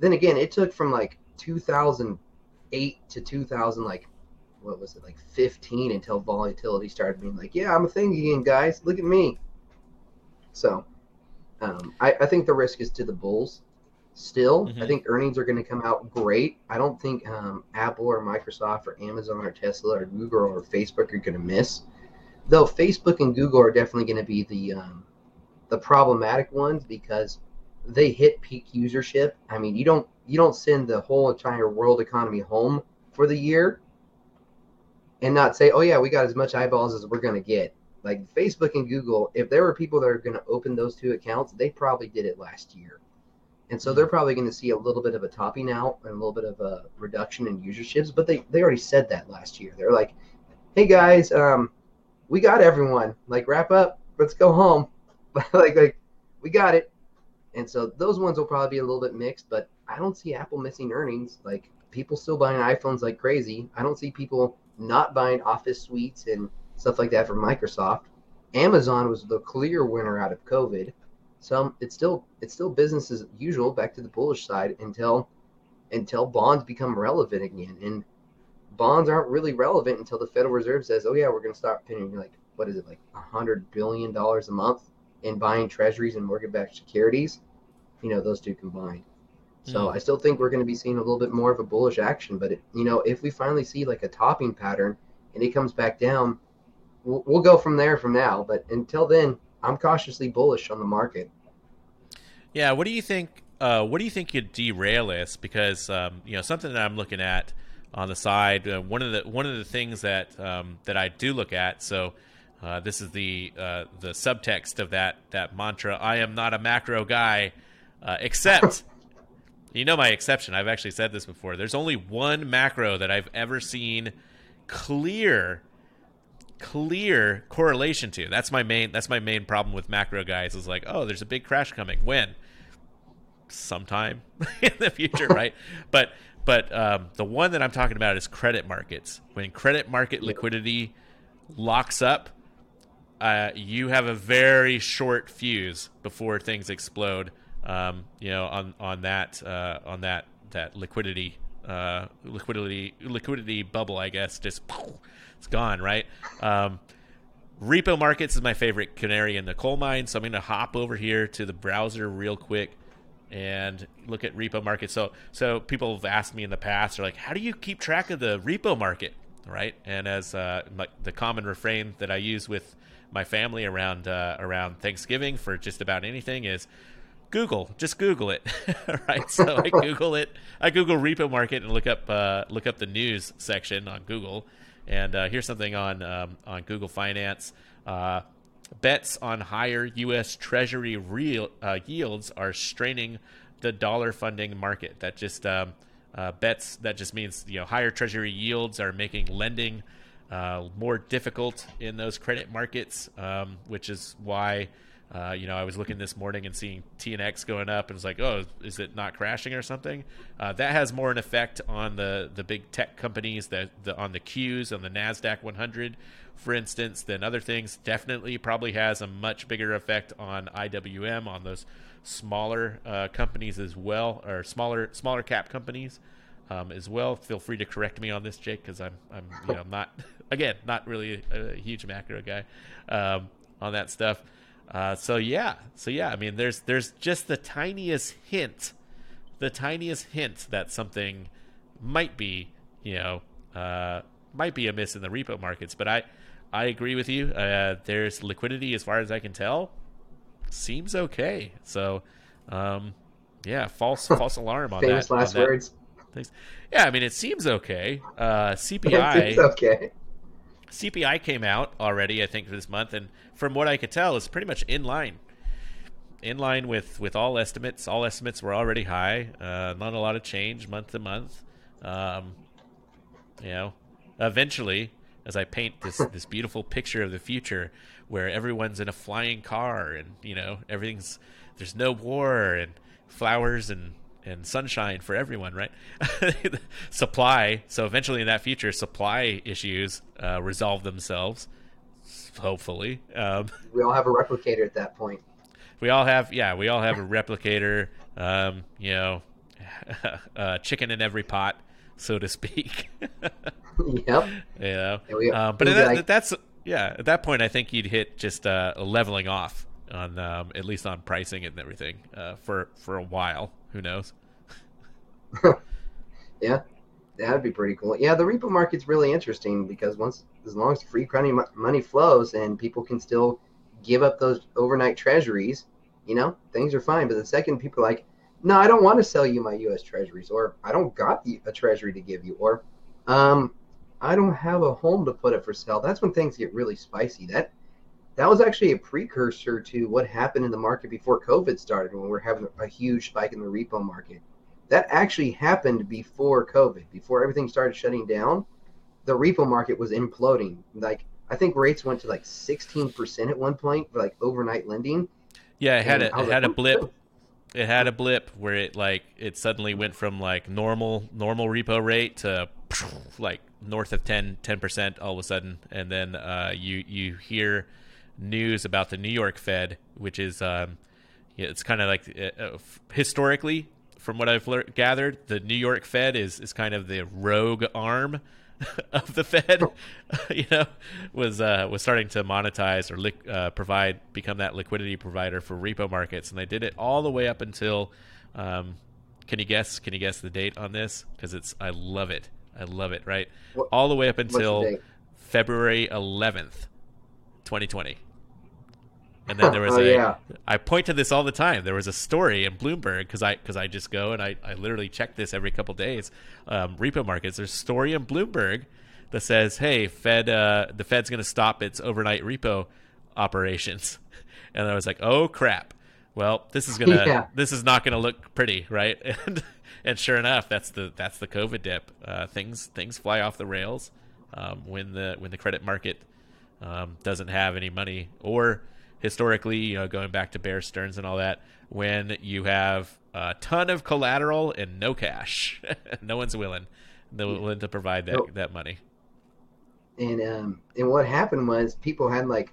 then again, it took from like 2008 to 2000 like what was it like 15 until volatility started being like, yeah, I'm a thing again, guys. Look at me. So um, I, I think the risk is to the bulls. Still, mm-hmm. I think earnings are going to come out great. I don't think um, Apple or Microsoft or Amazon or Tesla or Google or Facebook are going to miss. Though Facebook and Google are definitely going to be the um, the problematic ones because they hit peak usership. I mean, you don't you don't send the whole entire world economy home for the year and not say, "Oh yeah, we got as much eyeballs as we're going to get." Like Facebook and Google, if there were people that are going to open those two accounts, they probably did it last year. And so they're probably going to see a little bit of a topping out and a little bit of a reduction in userships. But they, they already said that last year. They're like, hey guys, um, we got everyone. Like, wrap up. Let's go home. like, like, we got it. And so those ones will probably be a little bit mixed, but I don't see Apple missing earnings. Like, people still buying iPhones like crazy. I don't see people not buying Office suites and stuff like that from Microsoft. Amazon was the clear winner out of COVID some it's still it's still business as usual back to the bullish side until until bonds become relevant again and bonds aren't really relevant until the federal reserve says oh yeah we're going to start printing like what is it like a hundred billion dollars a month in buying treasuries and mortgage-backed securities you know those two combined so mm. i still think we're going to be seeing a little bit more of a bullish action but it, you know if we finally see like a topping pattern and it comes back down we'll, we'll go from there from now but until then I'm cautiously bullish on the market. Yeah, what do you think? Uh, what do you think could derail this? Because um, you know something that I'm looking at on the side. Uh, one of the one of the things that um, that I do look at. So uh, this is the uh, the subtext of that that mantra. I am not a macro guy, uh, except. you know my exception. I've actually said this before. There's only one macro that I've ever seen clear clear correlation to. That's my main that's my main problem with macro guys is like, oh, there's a big crash coming. When? Sometime in the future, right? but but um, the one that I'm talking about is credit markets. When credit market liquidity locks up, uh, you have a very short fuse before things explode. Um, you know, on on that uh, on that that liquidity uh, liquidity liquidity bubble, I guess, just it's gone, right? Um, repo markets is my favorite canary in the coal mine, so I'm going to hop over here to the browser real quick and look at repo market. So, so people have asked me in the past, they're like, "How do you keep track of the repo market?" Right? And as uh, my, the common refrain that I use with my family around uh, around Thanksgiving for just about anything is Google. Just Google it, right? So I Google it. I Google repo market and look up uh, look up the news section on Google, and uh, here's something on um, on Google Finance. Uh, bets on higher U.S. Treasury real, uh, yields are straining the dollar funding market. That just um, uh, bets. That just means you know higher Treasury yields are making lending uh, more difficult in those credit markets, um, which is why uh, you know, I was looking this morning and seeing TNX going up, and it's like, oh, is it not crashing or something? Uh, that has more an effect on the the big tech companies that the on the Qs on the Nasdaq 100, for instance, than other things. Definitely, probably has a much bigger effect on IWM on those smaller uh, companies as well, or smaller smaller cap companies. Um, as well, feel free to correct me on this, Jake, because I'm, I'm, you know, not again, not really a, a huge macro guy um, on that stuff. Uh, so yeah, so yeah, I mean, there's there's just the tiniest hint, the tiniest hint that something might be, you know, uh, might be amiss in the repo markets. But I, I agree with you. Uh, there's liquidity, as far as I can tell, seems okay. So, um, yeah, false false alarm on Famous that. last on that. words. Thanks. Yeah, I mean, it seems okay. Uh, CPI. okay. CPI came out already, I think, this month, and from what I could tell, is pretty much in line. In line with, with all estimates. All estimates were already high. Uh, not a lot of change month to month. Um, you know, eventually, as I paint this this beautiful picture of the future, where everyone's in a flying car, and you know everything's there's no war and flowers and and sunshine for everyone, right? supply. So eventually, in that future, supply issues uh, resolve themselves. Hopefully, um, we all have a replicator at that point. We all have, yeah, we all have a replicator. Um, you know, uh, chicken in every pot, so to speak. yep. You know, we, uh, but that, like... that's yeah. At that point, I think you'd hit just uh, a leveling off on um, at least on pricing and everything uh, for for a while. Who knows? yeah, that'd be pretty cool. Yeah, the repo market's really interesting because once as long as free money flows and people can still give up those overnight treasuries, you know, things are fine. But the second people are like, no, I don't want to sell you my U.S. treasuries, or I don't got a treasury to give you, or um, I don't have a home to put it for sale. That's when things get really spicy. That that was actually a precursor to what happened in the market before COVID started when we were having a huge spike in the repo market. That actually happened before COVID, before everything started shutting down. The repo market was imploding. Like I think rates went to like 16% at one point for like overnight lending. Yeah, it had a, it like, had a blip. It had a blip where it like it suddenly went from like normal normal repo rate to like north of 10 percent all of a sudden, and then uh, you you hear news about the New York Fed, which is um, it's kind of like uh, uh historically, from what I've gathered, the New York Fed is is kind of the rogue arm of the Fed. you know, was uh, was starting to monetize or li- uh, provide become that liquidity provider for repo markets, and they did it all the way up until. Um, can you guess? Can you guess the date on this? Because it's I love it. I love it. Right, what, all the way up until February 11th, 2020. And then there was oh, a. Yeah. I point to this all the time. There was a story in Bloomberg because I because I just go and I, I literally check this every couple days. Um, repo markets. There's a story in Bloomberg that says, "Hey, Fed, uh, the Fed's going to stop its overnight repo operations," and I was like, "Oh crap! Well, this is gonna yeah. this is not gonna look pretty, right?" And and sure enough, that's the that's the COVID dip. Uh, things things fly off the rails um, when the when the credit market um, doesn't have any money or historically, you know, going back to Bear Stearns and all that, when you have a ton of collateral and no cash, no one's willing, no yeah. willing to provide that that money. And um, and what happened was people had like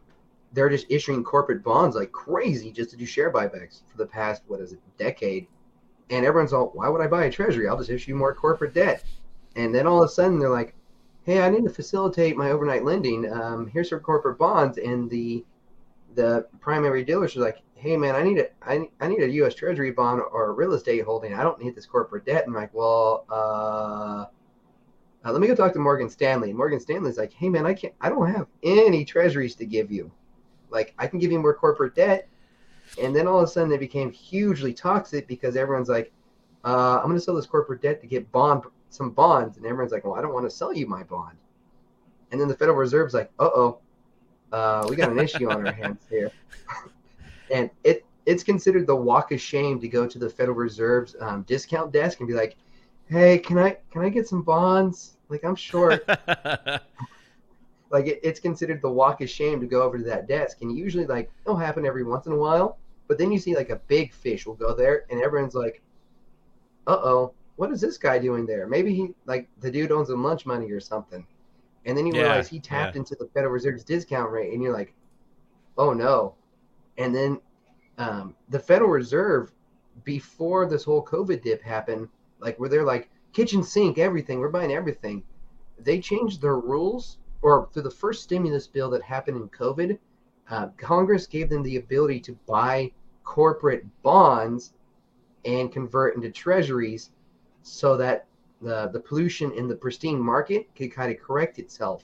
they're just issuing corporate bonds like crazy just to do share buybacks for the past what is it decade, and everyone's all, why would I buy a treasury? I'll just issue more corporate debt. And then all of a sudden they're like, hey, I need to facilitate my overnight lending. Um, here's some corporate bonds, and the the primary dealers are like, hey man, I need a I, I need a U.S. Treasury bond or a real estate holding. I don't need this corporate debt. And I'm like, well, uh, uh, let me go talk to Morgan Stanley. Morgan Stanley's like, hey man, I can't, I don't have any treasuries to give you. Like, I can give you more corporate debt. And then all of a sudden, they became hugely toxic because everyone's like, uh, I'm going to sell this corporate debt to get bond some bonds, and everyone's like, well, I don't want to sell you my bond. And then the Federal Reserve's like, uh oh, uh, we got an issue on our hands here. and it it's considered the walk of shame to go to the Federal Reserve's um, discount desk and be like, "Hey, can I can I get some bonds? Like I'm short." like it, it's considered the walk of shame to go over to that desk, and usually like it'll happen every once in a while. But then you see like a big fish will go there, and everyone's like, "Uh oh, what is this guy doing there? Maybe he like the dude owns some lunch money or something." And then you yeah, realize he tapped yeah. into the Federal Reserve's discount rate, and you're like, oh no. And then um, the Federal Reserve, before this whole COVID dip happened, like where they're like, kitchen sink, everything, we're buying everything. They changed their rules, or through the first stimulus bill that happened in COVID, uh, Congress gave them the ability to buy corporate bonds and convert into treasuries so that the, the pollution in the pristine market could kind of correct itself.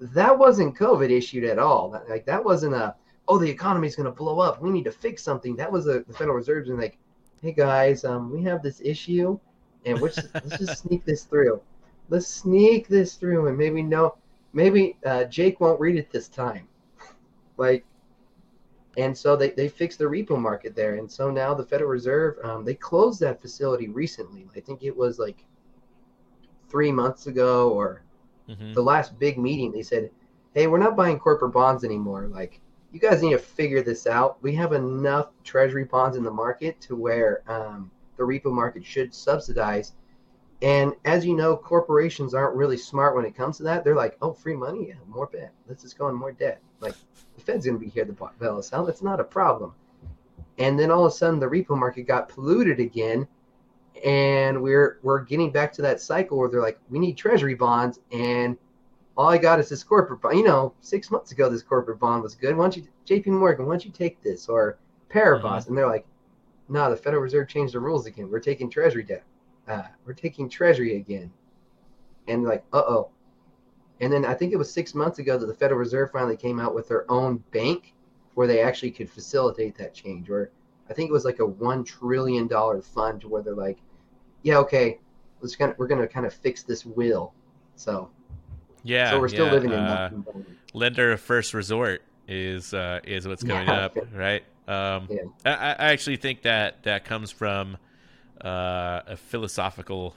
That wasn't COVID issued at all. Like that wasn't a oh the economy is going to blow up. We need to fix something. That was a, the Federal Reserve's and like, hey guys, um, we have this issue, and let's let's just sneak this through. Let's sneak this through, and maybe no, maybe uh, Jake won't read it this time. like, and so they, they fixed the repo market there, and so now the Federal Reserve um, they closed that facility recently. I think it was like three months ago or mm-hmm. the last big meeting, they said, "Hey, we're not buying corporate bonds anymore. Like, you guys need to figure this out. We have enough treasury bonds in the market to where um, the repo market should subsidize. And as you know, corporations aren't really smart when it comes to that. They're like, oh, free money, yeah, more debt. Let's just go on more debt. Like the Fed's gonna be here to bail us out. That's not a problem. And then all of a sudden, the repo market got polluted again, and we're we're getting back to that cycle where they're like, we need treasury bonds, and all I got is this corporate bond. You know, six months ago, this corporate bond was good. Why don't you, J.P. Morgan? Why don't you take this or Paribas? Mm-hmm. And they're like, no, nah, the Federal Reserve changed the rules again. We're taking treasury debt. Uh, we're taking treasury again. And like, uh oh. And then I think it was six months ago that the Federal Reserve finally came out with their own bank where they actually could facilitate that change. Or I think it was like a one trillion dollar fund to where they're like, yeah, okay, let's kind of, we're gonna kind of fix this will. So yeah, so we're still yeah. living in uh, lender of first resort is uh, is what's going yeah. up, right? Um, yeah. I, I actually think that that comes from uh, a philosophical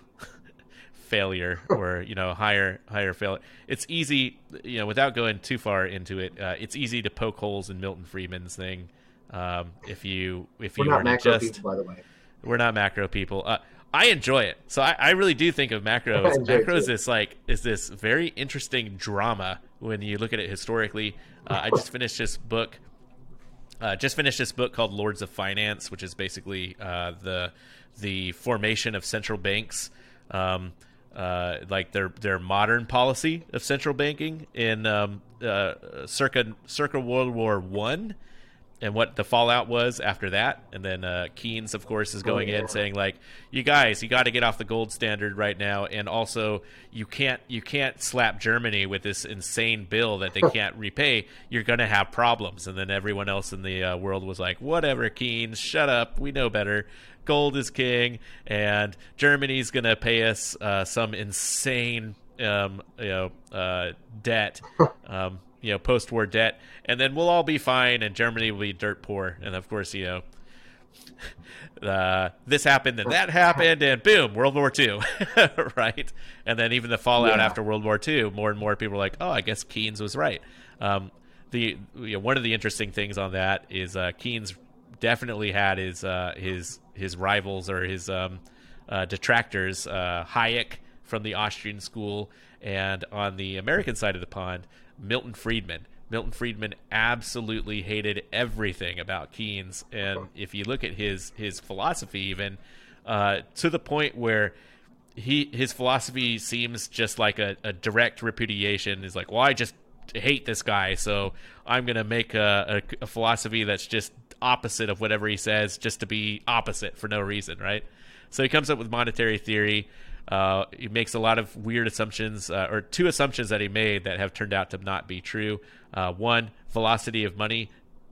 failure or you know higher higher failure. It's easy, you know, without going too far into it. Uh, it's easy to poke holes in Milton Friedman's thing. Um, if you if you are not macro just people, by the way. we're not macro people. Uh, I enjoy it. So I, I, really do think of macros. macro is this like is this very interesting drama when you look at it historically. Uh, I just finished this book. Uh, just finished this book called Lords of Finance, which is basically uh, the the formation of central banks, um, uh, like their their modern policy of central banking in um, uh, circa circa World War One and what the fallout was after that. And then uh, Keynes, of course, is going oh, yeah. in saying like, "You guys, you got to get off the gold standard right now, and also you can't you can't slap Germany with this insane bill that they can't repay. You're going to have problems." And then everyone else in the uh, world was like, "Whatever, Keynes, shut up. We know better. Gold is king, and Germany's going to pay us uh, some insane." Um, you know, uh, debt, um, you know post-war debt, and then we'll all be fine, and Germany will be dirt poor. And of course, you know. Uh, this happened and that happened and boom world war ii right and then even the fallout yeah. after world war ii more and more people were like oh i guess keynes was right um, the you know, one of the interesting things on that is uh, keynes definitely had his uh, his his rivals or his um, uh, detractors uh, hayek from the austrian school and on the american side of the pond Milton Friedman. Milton Friedman absolutely hated everything about Keynes, and if you look at his his philosophy, even uh, to the point where he his philosophy seems just like a, a direct repudiation. Is like, well, I just hate this guy, so I'm gonna make a, a, a philosophy that's just opposite of whatever he says, just to be opposite for no reason, right? So he comes up with monetary theory. Uh, he makes a lot of weird assumptions, uh, or two assumptions that he made that have turned out to not be true. Uh, one, velocity of money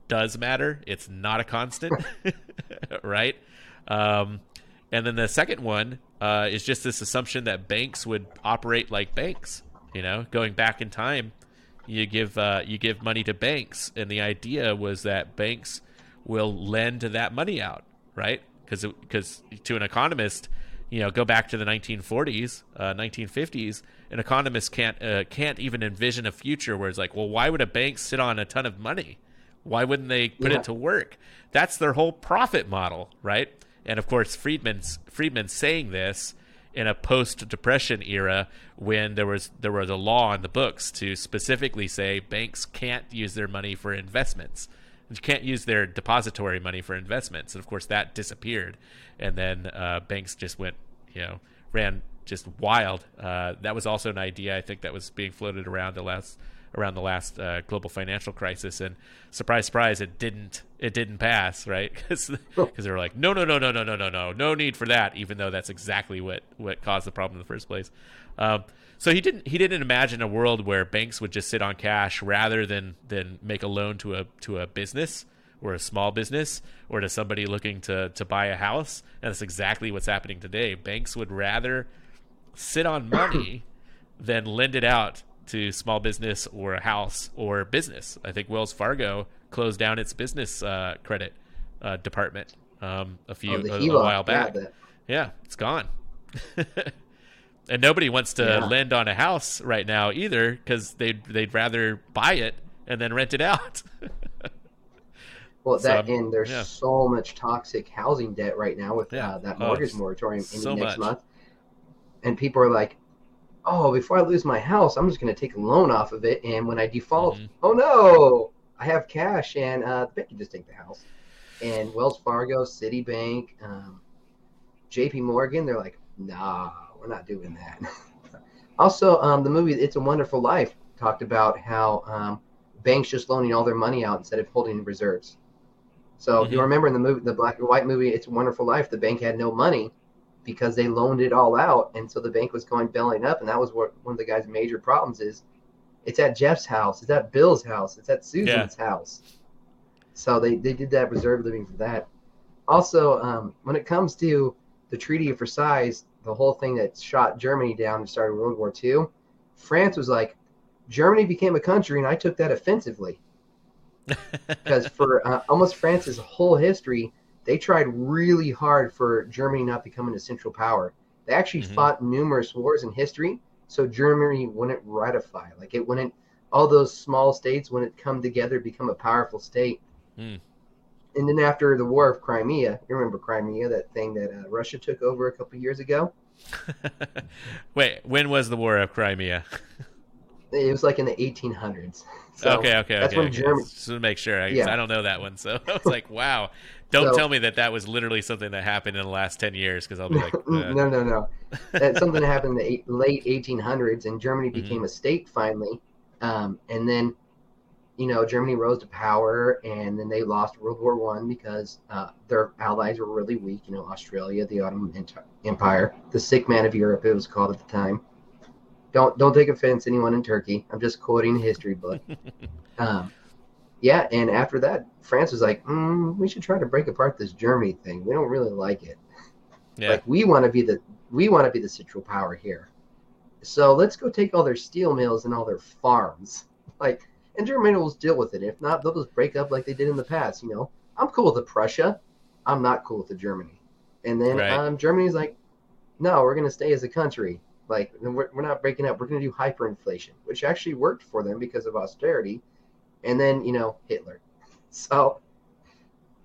does matter; it's not a constant, right? Um, and then the second one uh, is just this assumption that banks would operate like banks. You know, going back in time, you give uh, you give money to banks, and the idea was that banks will lend that money out, right? Because because to an economist you know, go back to the 1940s, uh, 1950s, an economist can't uh, can't even envision a future where it's like, well, why would a bank sit on a ton of money? Why wouldn't they put yeah. it to work? That's their whole profit model, right? And of course, Friedman's Friedman's saying this in a post-depression era when there was there was a law in the books to specifically say banks can't use their money for investments. You can't use their depository money for investments, and of course that disappeared. And then uh, banks just went, you know, ran just wild. Uh, that was also an idea I think that was being floated around the last around the last uh, global financial crisis, and surprise, surprise, it didn't it didn't pass, right? Because they were like, no, no, no, no, no, no, no, no, no need for that, even though that's exactly what what caused the problem in the first place. Um, so he didn't he didn't imagine a world where banks would just sit on cash rather than than make a loan to a to a business or a small business or to somebody looking to to buy a house. And that's exactly what's happening today. Banks would rather sit on money than lend it out to small business or a house or business. I think Wells Fargo closed down its business uh, credit uh, department um, a few oh, a, a, while back. Yeah, yeah it's gone. and nobody wants to yeah. lend on a house right now either because they'd they'd rather buy it and then rent it out. Well, So, that and there's yeah. so much toxic housing debt right now with Yeah. uh, that Oh, mortgage s- moratorium so ending next much. month, and people are like, "Oh, before I lose my house, I'm just going to take a loan off of it, and when I default, Mhm. oh no, I have cash, and uh, the bank can just take the house." And Wells Fargo, Citibank, um, J.P. Morgan, they're like, "Nah, we're not doing that." also, um, the movie "It's a Wonderful Life" talked about how um, banks just loaning all their money out instead of holding reserves. So if you remember in the movie, the black and white movie, "It's a Wonderful Life," the bank had no money because they loaned it all out, and so the bank was going belling up, and that was what one of the guy's major problems is. It's at Jeff's house. It's at Bill's house. It's at Susan's house. So they, they did that reserve living for that. Also, um, when it comes to the Treaty of Versailles, the whole thing that shot Germany down and started World War II, France was like, Germany became a country, and I took that offensively because for uh, almost France's whole history, they tried really hard for Germany not becoming a central power. They actually Mhm. fought numerous wars in history, so Germany wouldn't ratify. Like it wouldn't. All those small states wouldn't come together, become a powerful state. Hmm. And then after the War of Crimea, you remember Crimea, that thing that uh, Russia took over a couple years ago? Wait, when was the War of Crimea? It was like in the 1800s. So okay, okay, that's okay. when okay. Germany- Just to make sure, I, Yeah. I don't know that one, so I was like, "Wow!" Don't So- tell me that that was literally something that happened in the last ten years, because I'll be like, uh, no, no, no. That's something that happened in the eight, late 1800s, and Germany Mm-hmm. became a state finally. Um, and then, you know, Germany rose to power, and then they lost World War One because uh, their allies were really weak. You know, Austria, the Ottoman Empire, the sick man of Europe, it was called at the time. Don't don't take offense, anyone in Turkey. I'm just quoting a history book. um, yeah, and after that, France was like, mm, we should try to break apart this Germany thing. We don't really like it. yeah, Like we want to be the we want to be the central power here. So let's go take all their steel mills and all their farms. Like, and Germany will deal with it. If not, they'll just break up like they did in the past. You know, I'm cool with the Prussia. I'm not cool with the Germany. And then Right. um, Germany's like, no, we're gonna stay as a country. Like we're, we're not breaking up. We're gonna do hyperinflation, which actually worked for them because of austerity. And then you know Hitler. So,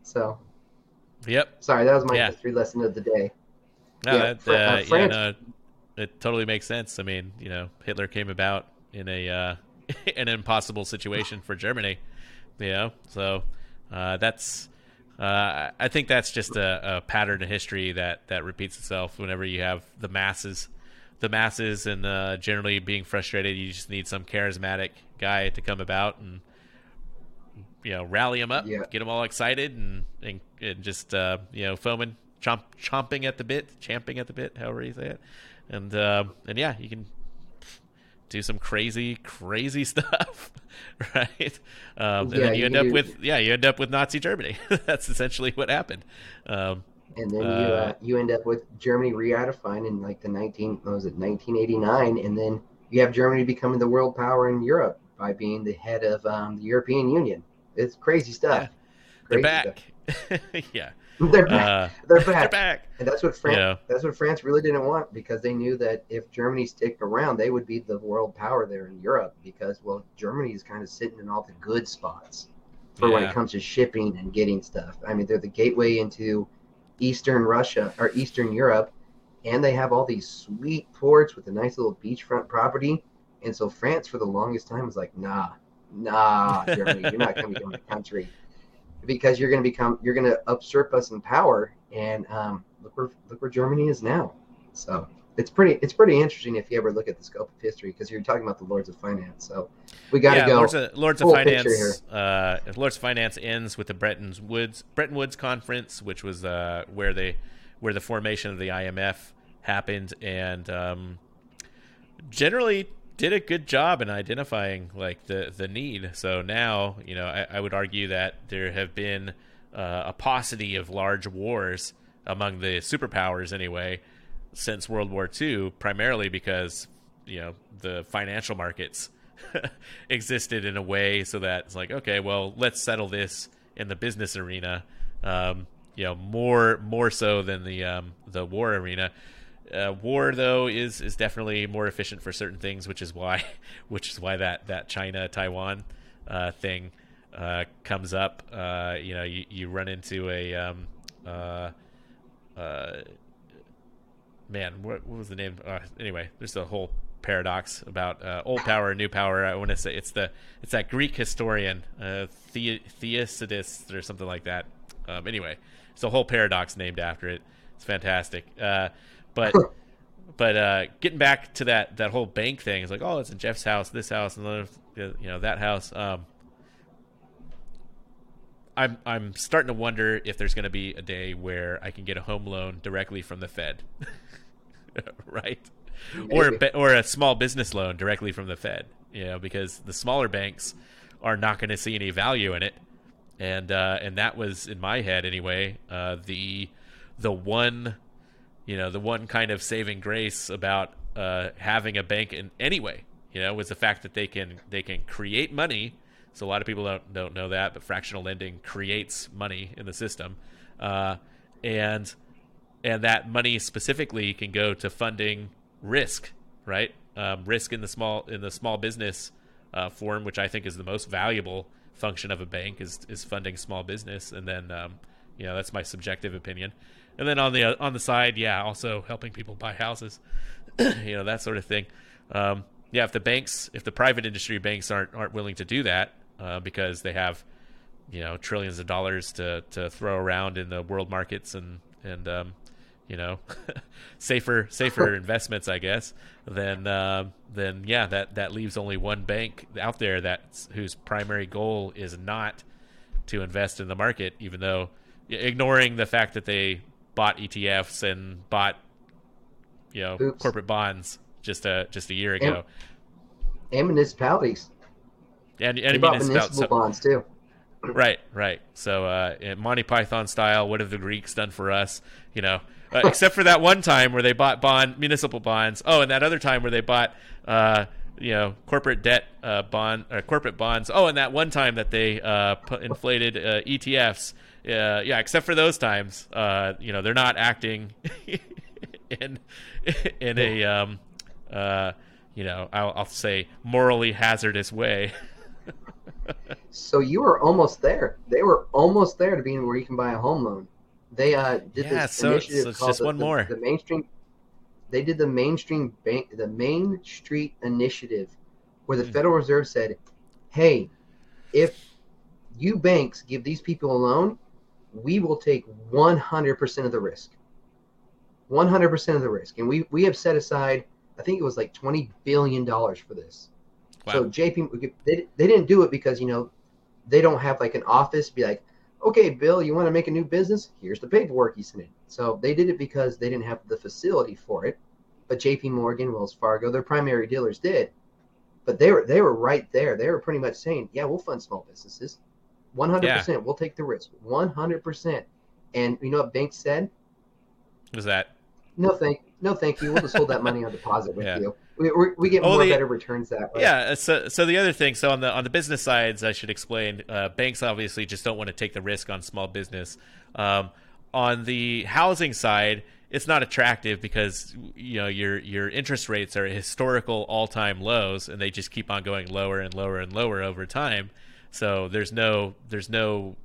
so yep. sorry, that was my Yeah. history lesson of the day. No, Yeah, that, uh, uh, yeah, no, it totally makes sense. I mean, you know, Hitler came about in a uh, an impossible situation for Germany. You know, so uh, that's uh, I think that's just a, a pattern in history that that repeats itself whenever you have the masses, the masses, and uh, generally being frustrated. You just need some charismatic guy to come about and you know rally them up, Yeah. get them all excited, and and, and just uh, you know foaming, chomp, chomping at the bit, champing at the bit, however you say it, and uh, and yeah, you can do some crazy, crazy stuff, right? Um, and Yeah, then you you end up with yeah, you end up with Nazi Germany. That's essentially what happened. Um, and then you Uh, uh, you end up with Germany re-ratifying in like the 19 what was it 1989, and then you have Germany becoming the world power in Europe by being the head of um, the European Union. It's crazy stuff. they're Crazy back. yeah, stuff. They're back. uh, they're they're back. back. And that's what France. Yeah. That's what France really didn't want because they knew that if Germany stick around, they would be the world power there in Europe. Because well, Germany is kind of sitting in all the good spots for when it comes to shipping and getting stuff. I mean, they're the gateway into Eastern Russia or Eastern Europe, and they have all these sweet ports with a nice little beachfront property. And so France, for the longest time, was like, nah, nah, Germany, you're not going to become a country because you're going to become, you're going to usurp us in power. And um, look where look where Germany is now. So it's pretty it's pretty interesting if you ever look at the scope of history because you're talking about the Lords of Finance. So we got to yeah, go. Lords of, Lords of Finance. Uh, Lords of Finance ends with the Bretton Woods Bretton Woods Conference, which was uh, where they where the formation of the IMF happened, and um, generally did a good job in identifying like the the need. So now, you know, I, I would argue that there have been uh, a paucity of large wars among the superpowers anyway since World War II, primarily because you know the financial markets existed in a way so that it's like okay, well, let's settle this in the business arena. Um, you know, more more so than the um, the war arena. Uh, war though is is definitely more efficient for certain things, which is why which is why that that China Taiwan uh, thing uh, comes up, uh, you know, you, you run into a um, uh, uh, man. What, what was the name? Anyway, there's a whole paradox about old power, new power. I want to say it's the it's that Greek historian the- Theocydides or something like that. Um, anyway, it's a whole paradox named after it. It's fantastic. But but uh, getting back to that that whole bank thing, it's like oh, it's in Jeff's house, this house, and you know that house. Um, I'm I'm starting to wonder if there's going to be a day where I can get a home loan directly from the Fed, right? Or a, or a small business loan directly from the Fed, you know, because the smaller banks are not going to see any value in it, and uh, and that was in my head anyway. Uh, the the one, you know, the one kind of saving grace about uh, having a bank in anyway, you know, was the fact that they can they can create money so a lot of people don't don't know that, but fractional lending creates money in the system, uh, and and that money specifically can go to funding risk, right? Um, risk in the small in the small business uh, form, which I think is the most valuable function of a bank, is is funding small business, and then um, you know that's my subjective opinion. And then on the on the side, yeah, also helping people buy houses, you know that sort of thing. Um, yeah, if the banks, if the private industry banks aren't aren't willing to do that, uh, because they have you know trillions of dollars to to throw around in the world markets and and um, you know safer safer investments I guess then uh, then yeah that that leaves only one bank out there that whose primary goal is not to invest in the market even though ignoring the fact that they bought ETFs and bought you know Oops. corporate bonds just a just a year ago and, and municipalities and and municipal so, bonds too. Right, right. So uh, Monty Python style, what have the Greeks done for us? You know, uh, except for that one time where they bought bond municipal bonds. Oh, and that other time where they bought. Uh, you know, corporate debt uh, bond or corporate bonds. Oh, and that one time that they uh, put inflated uh, ETFs. Uh, yeah, except for those times, uh, you know, they're not acting in in a um, uh, you know, I'll, I'll say morally hazardous way. so you were almost there. They were almost there to being where you can buy a home loan. They uh, did yeah, this so, initiative so it's called just the, one the, more. the mainstream. They did the mainstream bank, the Main Street Initiative, where the mm. Federal Reserve said, "Hey, if you banks give these people a loan, we will take 100% of the risk. 100% of the risk, and we we have set aside, I think it was like 20 billion dollars for this." Wow. So JP, they, they didn't do it because you know they don't have like an office. Be like, okay, Bill, you want to make a new business? Here's the paperwork you submit. So they did it because they didn't have the facility for it. But JP Morgan, Wells Fargo, their primary dealers did. But they were they were right there. They were pretty much saying, yeah, we'll fund small businesses, 100. Yeah. percent We'll take the risk, 100. percent And you know what banks said? Was that? No thank no thank you. We'll just hold that money on deposit with yeah. you we, we get more the, better returns that way. Yeah. So, so the other thing, so on the on the business sides, I should explain. Uh, banks obviously just don't want to take the risk on small business. Um, on the housing side, it's not attractive because you know your your interest rates are historical all time lows, and they just keep on going lower and lower and lower over time. So there's no there's no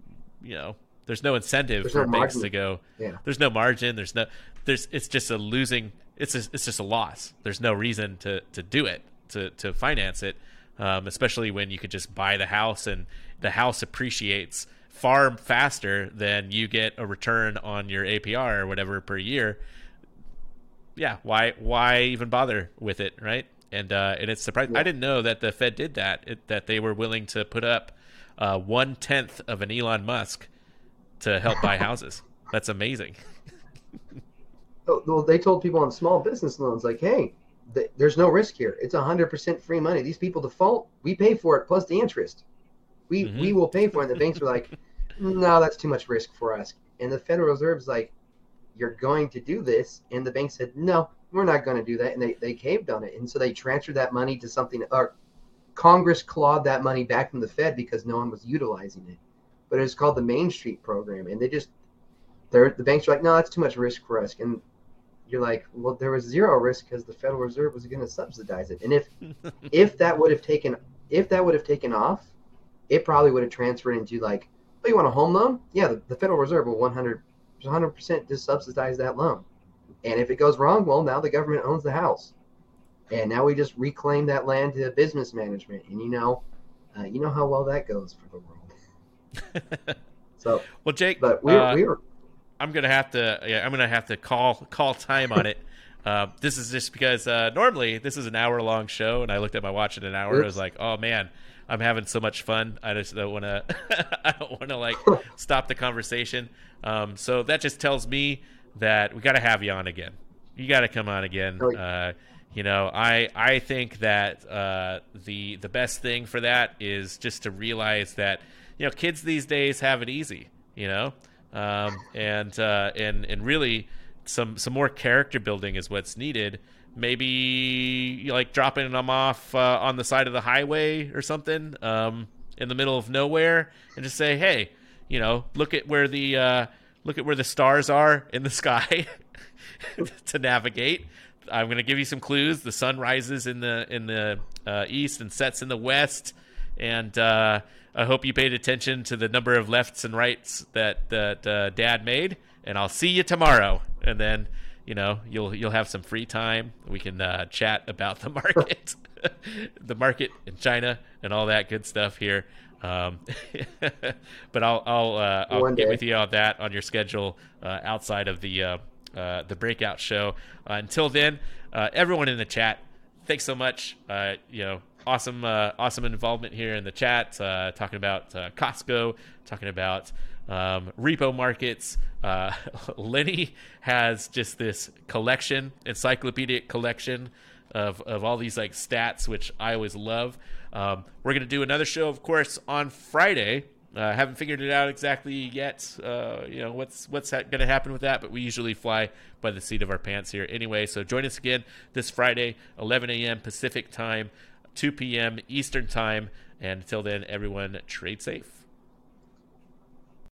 you know there's no incentive there's for no banks to go. Yeah. There's no margin. There's no there's it's just a losing it's a, it's just a loss. There's no reason to to do it to to finance it, um, especially when you could just buy the house and the house appreciates far faster than you get a return on your APR or whatever per year. Yeah, why why even bother with it, right? And uh, and it's surprising. Yeah. I didn't know that the Fed did that. It, that they were willing to put up uh, one tenth of an Elon Musk to help buy houses. That's amazing. well, they told people on small business loans, like, hey, th- there's no risk here. It's 100% free money. These people default, we pay for it plus the interest. We mm-hmm. we will pay for it. And the banks were like, no, that's too much risk for us. And the Federal Reserve's like, you're going to do this. And the bank said, no, we're not going to do that. And they, they caved on it. And so they transferred that money to something, or Congress clawed that money back from the Fed because no one was utilizing it. But it's called the Main Street Program. And they just, they're, the banks are like, no, that's too much risk for us. And you're like, well, there was zero risk because the Federal Reserve was going to subsidize it. And if if that would have taken if that would have taken off, it probably would have transferred into like, oh, you want a home loan? Yeah, the, the Federal Reserve will 100 100% just subsidize that loan. And if it goes wrong, well, now the government owns the house, and now we just reclaim that land to business management. And you know, uh, you know how well that goes for the world. so, well, Jake, but we uh, we were. I'm gonna have to. Yeah, I'm gonna have to call call time on it. Uh, this is just because uh, normally this is an hour long show, and I looked at my watch in an hour. Oops. I was like, oh man, I'm having so much fun. I just don't want to. I don't want to like stop the conversation. Um, so that just tells me that we got to have you on again. You got to come on again. Uh, you know, I I think that uh, the the best thing for that is just to realize that you know kids these days have it easy. You know, um, and uh, and and really some some more character building is what's needed. Maybe like dropping them off uh, on the side of the highway or something um, in the middle of nowhere, and just say, "Hey, you know, look at where the uh, look at where the stars are in the sky to navigate." I'm going to give you some clues. The sun rises in the in the uh, east and sets in the west, and uh, I hope you paid attention to the number of lefts and rights that that uh, Dad made. And I'll see you tomorrow and then you know you'll you'll have some free time. We can uh, chat about the market, the market in China, and all that good stuff here. Um, but I'll I'll uh, I'll get with you on that on your schedule uh, outside of the uh, uh, the breakout show. Uh, until then, everyone in the chat, thanks so much. you know, awesome awesome involvement here in the chat, talking about Costco, talking about um, repo markets. Uh, Lenny has just this collection, encyclopedic collection of, of all these like stats, which I always love. Um, we're going to do another show, of course, on Friday. I uh, haven't figured it out exactly yet. Uh, you know what's what's ha- going to happen with that, but we usually fly by the seat of our pants here anyway. So join us again this Friday, 11 a.m. Pacific time, 2 p.m. Eastern time, and until then, everyone trade safe.